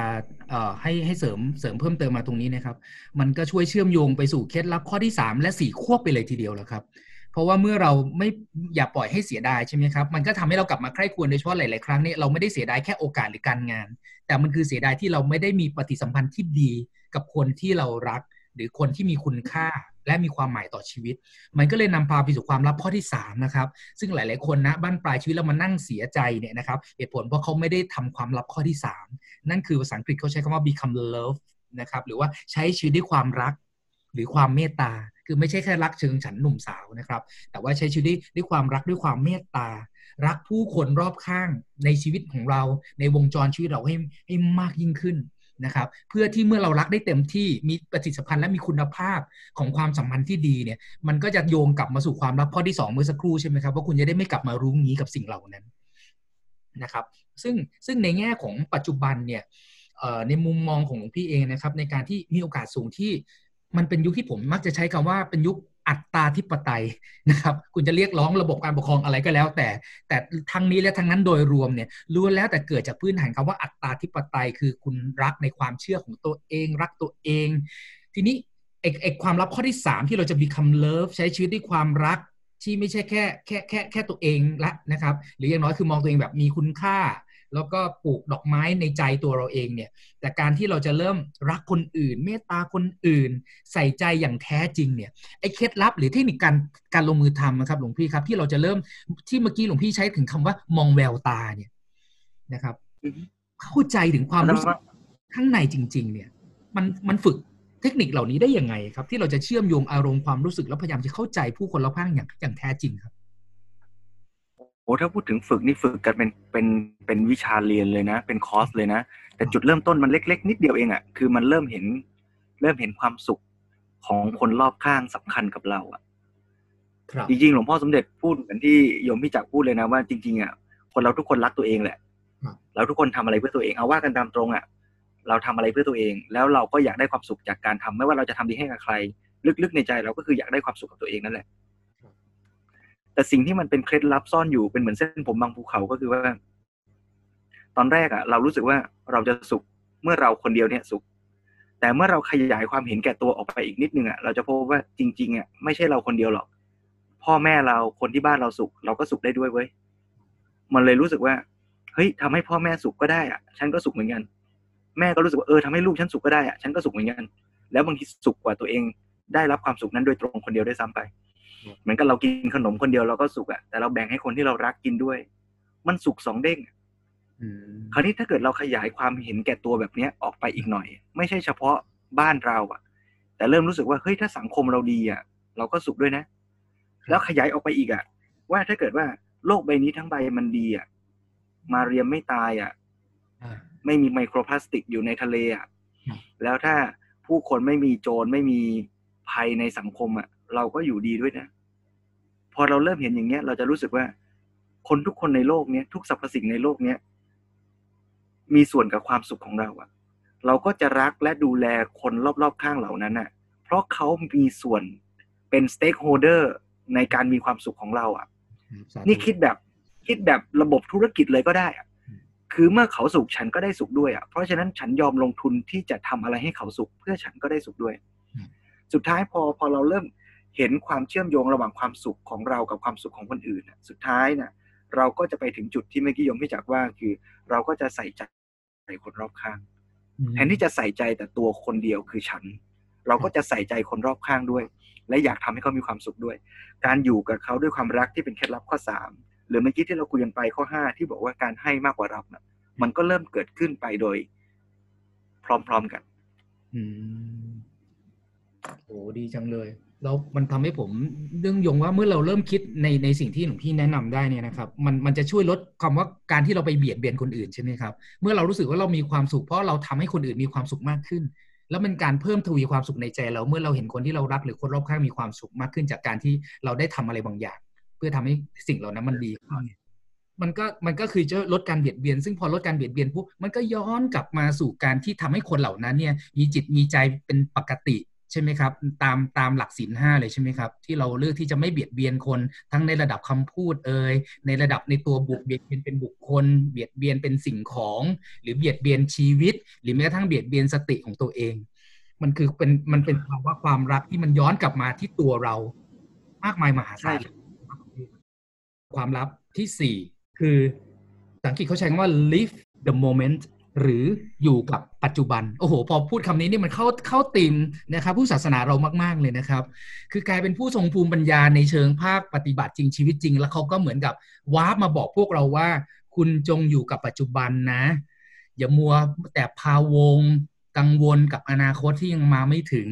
ให้ให้เสริมเสริมเพิ่มเติมมาตรงนี้นะครับ มันก็ช่วยเชื่อมโยงไปสู่เคล็ดลับข้อที่ 3 และ 4 ควบไปเลยทีเดียวแล้วครับ เพราะว่าเมื่อเราไม่อย่าปล่อยให้เสียดายใช่ไหมครับ มันก็ทำให้เรากลับมาใคร่ควรโดยเฉพาะหลาย ๆ ครั้งเนี่ยเราไม่ได้เสียดายแค่โอกาสหรือการงาน แต่มันคือเสียดายที่เราไม่ได้มีปฏิสัมพันธ์ที่ดีกับคนที่เรารัก หรือคนที่มีคุณค่า และมีความหมายต่อชีวิต มันก็เลยนำพาไปสู่ความลับข้อที่3นะครับซึ่งหลาย ๆ คนนะบ้านปลายชีวิตแล้วมานั่งเสียใจเนี่ยนะครับเหตุผลเพราะเขาไม่ได้ทำความลับข้อที่ 3 นั่นคือภาษาอังกฤษเขาใช้คำว่า become love นะครับหรือว่าใช้ชีวิตด้วยความรักหรือความเมตตา คือไม่ใช่แค่รักเชิงฉันหนุ่มสาวนะครับ แต่ว่าใช้ชีวิตด้วยความรักด้วยความเมตตา รักผู้คนรอบข้างในชีวิตของเรา ในวงจรชีวิตเราให้ให้มากยิ่งขึ้น นะครับ เพื่อที่เมื่อเรารักได้เต็มที่มีปฏิสัมพันธ์และมีคุณภาพของความสัมพันธ์ที่ดีเนี่ย มันก็จะโยงกลับมาสู่ความรักข้อที่ 2 เมื่อสักครู่ใช่ไหมครับว่าคุณจะได้ไม่กลับมารู้งี้กับสิ่งเหล่านั้นนะครับ ซึ่งซึ่งในแง่ของปัจจุบันเนี่ยในมุมมองของหลวงพี่เองนะครับ ในการที่มีโอกาสสูงที่มันเป็นยุคที่ผมมักจะใช้คำว่าเป็นยุค อัตตาธิปไตยนะครับ คุณจะเรียกร้องระบบการปกครองอะไรก็แล้ว แต่แต่ทั้งนี้และทั้งนั้นโดยรวมเนี่ยล้วนแล้วแต่เกิดจากพื้นฐานคำว่าอัตตาธิปไตย คือคุณรักในความเชื่อของตัวเอง รักตัวเอง ทีนี้ไอ้ไอ้ความลับข้อที่ 3 ที่เราจะ become love ใช้ชีวิตด้วยความรักที่ไม่ใช่แค่แค่แค่แค่ตัวเองละนะครับ หรืออย่างน้อยคือมองตัวเองแบบมีคุณค่า แล้วก็ปลูกดอกไม้ในใจตัวเราเองเนี่ย แต่การที่เราจะเริ่มรักคนอื่น เมตตาคนอื่น ใส่ใจอย่างแท้จริงเนี่ยไอ้เคล็ดลับหรือเทคนิคการการลงมือทำนะครับ หลวงพี่ครับ ที่เราจะเริ่มที่เมื่อกี้หลวงพี่ใช้ถึงคำว่ามองแววตาเนี่ยนะครับเข้าใจถึงความรู้สึกข้างในจริง ๆ เนี่ย มันมันฝึกเทคนิคเหล่านี้ได้ยังไงครับ ที่เราจะเชื่อมโยงอารมณ์ความรู้สึกแล้วพยายามจะเข้าใจผู้คนรอบข้างอย่างอย่างแท้จริงครับ โอ้ถ้าพูดถึงฝึกนี่ฝึกกันเป็นเป็นเป็นวิชาเรียนเลยนะ เป็นคอร์สเลยนะ แต่จุดเริ่มต้นมันเล็ก ๆ นิดเดียวเองอะ่ะคือมันเริ่มเห็น เริ่มเห็นความสุขของคนรอบข้างสำคัญกับเราอะ่ะจริงๆหลวงพ่อสมเด็จพูดเหมือนที่โยมพี่จักพูดเลยนะว่าจริงๆอะ่ะคนเราทุกคนรักตัวเองแหละ เราทุกคนทำอะไรเพื่อตัวเองเอาว่ากันตามตรงอะ่ะเราทำอะไรเพื่อตัวเอง แล้วเราก็อยากได้ความสุขจากการทำไม่ว่าเราจะทำดีให้กับใคร ลึกๆในใจเราก็คืออยากได้ความสุขกับตัวเองนั่นแหละ แต่สิ่งที่มันเป็นเคล็ดลับซ่อนอยู่เป็นเหมือนเส้นผมบางภูเขาก็คือว่า ตอนแรกอะ่ะ เรารู้สึกว่าเราจะสุขเมื่อเราคนเดียวเนี่ยสุข แต่เมื่อเราขยายความเห็นแก่ตัวออกไปอีกนิดนึงอะ่ะเราจะพบว่าจริงๆอะ่ะไม่ใช่เราคนเดียวหรอก พ่อแม่เราคนที่บ้านเราสุข เราก็สุขได้ด้วยเว้ยมันเลยรู้สึกว่าเฮ้ยทำให้พ่อแม่สุขก็ได้อะ่ะ ฉันก็สุขเหมือนกัน แม่ก็รู้สึกว่าเออทำให้ลูกฉันสุขก็ได้อะ่ะฉันก็สุขเหมือนกัน แล้วบางทีสุขกว่าตัวเองได้รับความสุขนั้นโดยตรงคนเดียวได้ซ้ำไป เหมือนกับเรากินขนมคนเดียวเราก็สุขอะแต่เราแบ่งให้คนที่เรารักกินด้วย มันสุขสองเด้งคราวนี้ถ้าเกิดเราขยายความเห็นแก่ตัวแบบเนี้ยออกไปอีกหน่อย ไม่ใช่เฉพาะบ้านเราอะแต่เริ่มรู้สึกว่าเฮ้ยถ้าสังคมเราดีอะเราก็สุขด้วยนะ แล้วขยายออกไปอีกอะว่าถ้าเกิดว่าโลกใบนี้ทั้งใบมันดีอะมาเรียมไม่ตายอะไม่มีไมโครพลาสติกอยู่ในทะเลอะแล้วถ้าผู้คนไม่มีโจรไม่มีภัยในสังคมอะ เราก็อยู่ดีด้วยนะ พอเราเริ่มเห็นอย่างเงี้ย เราจะรู้สึกว่า คนทุกคนในโลกเนี้ยทุกสรรพสิ่งในโลกเนี้ยมีส่วนกับความสุขของเราอะเราก็จะรักและดูแลคนรอบๆข้างเหล่านั้นอะเพราะเขามีส่วนเป็น stakeholder ในการมีความสุขของเราอะนี่คิดแบบคิดแบบระบบธุรกิจเลยก็ได้อะคือเมื่อเขาสุขฉันก็ได้สุขด้วยอะ เพราะฉะนั้นฉันยอมลงทุนที่จะทำอะไรให้เขาสุขเพื่อฉันก็ได้สุขด้วย สุดท้ายพอพอเราเริ่ม เห็นความเชื่อมโยงระหว่างความสุขของเรากับความสุขของคนอื่นสุดท้ายนะ่ะเราก็จะไปถึงจุดที่เมื่อกี้ยมพี่จักว่าคือ เราก็จะใส่ใจคนรอบข้างแทนที่จะใส่ใจแต่ตัวคนเดียวคือฉัน เราก็จะใส่ใจคนรอบข้างด้วย และอยากทำให้เขามีความสุขด้วย การอยู่กับเขาด้วยความรักที่เป็นเคล็ดลับข้อสามหรือเมื่อกี้ที่เราคุยกันไปข้อห้าที่บอกว่าการให้มากกว่ารับนะ่ะมันก็เริ่มเกิดขึ้นไปโดย พร้อมๆกัน อืมโอ้ดีจังเลย แล้วมันทำให้ผมเรื่องยงว่าเมื่อเราเริ่มคิดในในสิ่งที่หลวงพี่แนะนำได้เนี่ยนะครับ มันมันจะช่วยลดคำว่าการที่เราไปเบียดเบียนคนอื่นใช่ไหมครับเมื่อเรารู้สึกว่าเรามีความสุขเพราะเราทำให้คนอื่นมีความสุขมากขึ้น แล้วมันการเพิ่มทวีความสุขในใจเราเมื่อเราเห็นคนที่เรารักหรือคนรอบข้างมีความสุขมากขึ้น จากการที่เราได้ทำอะไรบางอย่าง เพื่อทำให้สิ่งเหล่านั้นมันดีขึ้นมันก็มันก็คือจะลดการเบียดเบียน ซึ่งพอลดการเบียดเบียนปุ๊บมันก็ย้อนกลับมาสู่การที่ทำให้คนเหล่านั้นเนี่ยมีจิตมีใจเป็นปกติ ใช่ไหมครับ ตามตามหลักศีลห้าเลยใช่ไหมครับ ที่เราเลือกที่จะไม่เบียดเบียนคน ทั้งในระดับคำพูดเอ่ยในระดับในตัวบุคเบียดเบียนเป็นบุคคล เบียดเบียนเป็นสิ่งของ หรือเบียดเบียนชีวิต หรือแม้กระทั่งเบียดเบียนสติของตัวเอง มันคือเป็นมันเป็นภาวะความรักที่มันย้อนกลับมาที่ตัวเรา มากมายมหาศาลความลับที่สี่คือสังกฤษเขาใช้คำว่า live the moment หรืออยู่กับปัจจุบัน โอ้โห พอพูดคำนี้นี่มันเข้าเข้าติมนะครับ ผู้ศาสนาเรามาก ๆ เลยนะครับ คือกลายเป็นผู้ทรงภูมิปัญญาในเชิงภาคปฏิบัติจริงชีวิตจริง แล้วเขาก็เหมือนกับวาร์ปมาบอกพวกเราว่า คุณจงอยู่กับปัจจุบันนะ อย่ามัวแต่พาวง กังวลกับอนาคตที่ยังมาไม่ถึง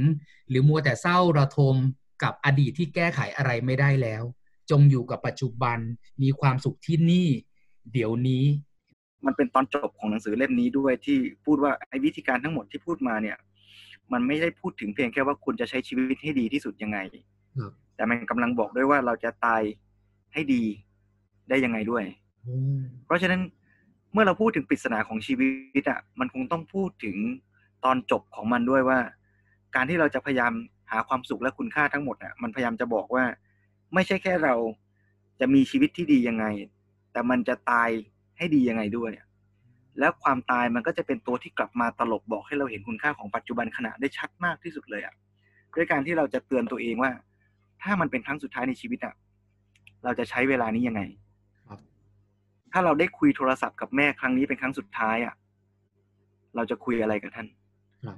หรือมัวแต่เศร้าระทมกับอดีตที่แก้ไขอะไรไม่ได้แล้ว จงอยู่กับปัจจุบันมีความสุขที่นี่ เดี๋ยวนี้ มันเป็นตอนจบของหนังสือเล่มนี้ด้วยที่พูดว่าไอ้วิธีการทั้งหมดที่พูดมาเนี่ย มันไม่ได้พูดถึงเพียงแค่ว่าคุณจะใช้ชีวิตให้ดีที่สุดยังไงครับแต่มันกำลังบอกด้วยว่าเราจะตายให้ดีได้ยังไงด้วย เพราะฉะนั้นเมื่อเราพูดถึงปริศนาของชีวิตอะมันคงต้องพูดถึงตอนจบของมันด้วยว่า การที่เราจะพยายามหาความสุขและคุณค่าทั้งหมดอะมันพยายามจะบอกว่า ไม่ใช่แค่เราจะมีชีวิตที่ดียังไง แต่มันจะตาย ให้ดียังไงด้วยแล้วความตายมันก็จะเป็นตัวที่กลับมาตลบบอกให้เราเห็นคุณค่าของปัจจุบันขณะได้ชัดมากที่สุดเลยอะด้วยการที่เราจะเตือนตัวเองว่า ถ้ามันเป็นครั้งสุดท้ายในชีวิตอะเราจะใช้เวลานี้ยังไงครับถ้าเราได้คุยโทรศัพท์กับแม่ครั้งนี้เป็นครั้งสุดท้ายอะเราจะคุยอะไรกับท่านครับ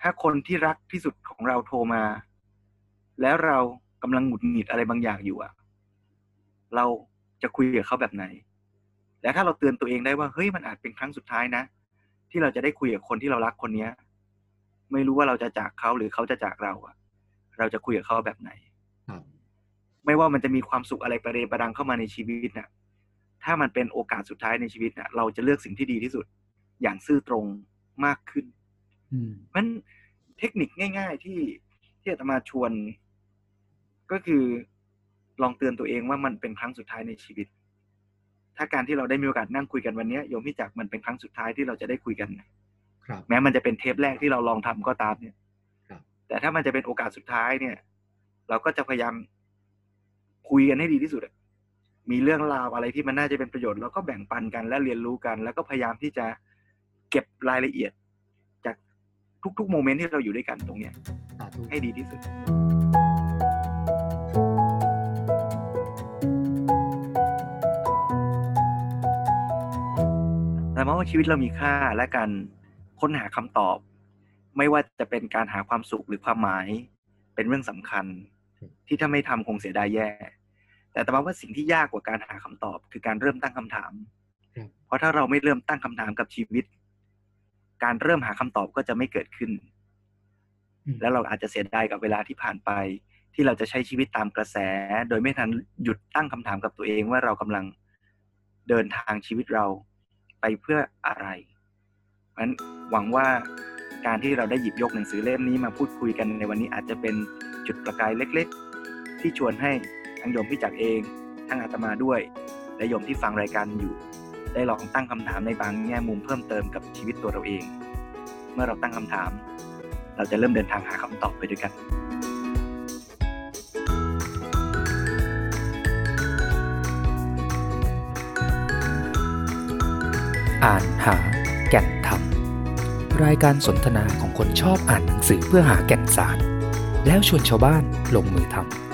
ถ้าคนที่รักที่สุดของเราโทรมา แล้วเรากำลังหงุดหงิดอะไรบางอย่างอยู่อะ เราจะคุยกับเขาแบบไหน และถ้าเราเตือนตัวเองได้ว่าเฮ้ยมันอาจเป็นครั้งสุดท้ายนะ ที่เราจะได้คุยกับคนที่เรารักคนเนี้ย ไม่รู้ว่าเราจะจากเขาหรือเขาจะจากเราอะเราจะคุยกับเขาแบบไหนครับไม่ว่ามันจะมีความสุขอะไรประเดประดังเข้ามาในชีวิตน่ะ ถ้ามันเป็นโอกาสสุดท้ายในชีวิตน่ะ เราจะเลือกสิ่งที่ดีที่สุด อย่างซื่อตรงมากขึ้นอืมมันเทคนิคง่าย ๆ ที่ที่อาตมาชวน ก็คือลองเตือนตัวเองว่ามันเป็นครั้งสุดท้ายในชีวิต ถ้าการที่เราได้มีโอกาสนั่งคุยกันวันเนี้ยโยมพี่จักรมันเป็นครั้งสุดท้ายที่เราจะได้คุยกันครับ แม้มันจะเป็นเทปแรกที่เราลองทำก็ตามเนี่ยครับแต่ถ้ามันจะเป็นโอกาสสุดท้ายเนี่ย เราก็จะพยายามคุยกันให้ดีที่สุดอะมีเรื่องราวอะไรที่มันน่าจะเป็นประโยชน์เราก็แบ่งปันกันและเรียนรู้กัน แล้วก็พยายามที่จะเก็บรายละเอียด จากทุกๆโมเมนต์ที่เราอยู่ด้วยกันตรงเนี้ยสาธุให้ดีที่สุด แต่มองว่าชีวิตเรามีค่าและการค้นหาคำตอบ ไม่ว่าจะเป็นการหาความสุขหรือความหมาย เป็นเรื่องสำคัญ ที่ถ้าไม่ทำคงเสียดายแย่ แต่แต่ว่าสิ่งที่ยากกว่าการหาคำตอบ คือการเริ่มตั้งคำถามครับเพราะถ้าเราไม่เริ่มตั้งคำถามกับชีวิต การเริ่มหาคำตอบก็จะไม่เกิดขึ้นอืมแล้วเราอาจจะเสียดายกับเวลาที่ผ่านไป ที่เราจะใช้ชีวิตตามกระแส โดยไม่ทันหยุดตั้งคำถามกับตัวเองว่าเรากำลังเดินทางชีวิตเราไป เพื่ออะไรเพราะฉะนั้นหวังว่าการที่เราได้หยิบยกหนังสือเล่มนี้มาพูดคุยกันในวันนี้อาจจะเป็นจุดประกายเล็ก ๆ ที่ชวนให้ทั้งโยมพี่จักเองทั้งอาตมาด้วย และโยมที่ฟังรายการอยู่ ได้ลองตั้งคำถามในบางแง่มุมเพิ่มเติมกับชีวิตตัวเราเอง เมื่อเราตั้งคำถาม เราจะเริ่มเดินทางหาคำตอบไปด้วยกัน อ่านหาแก่นธรรม รายการสนทนาของคนชอบอ่านหนังสือเพื่อหาแก่นสาร แล้วชวนชาวบ้านลงมือทำ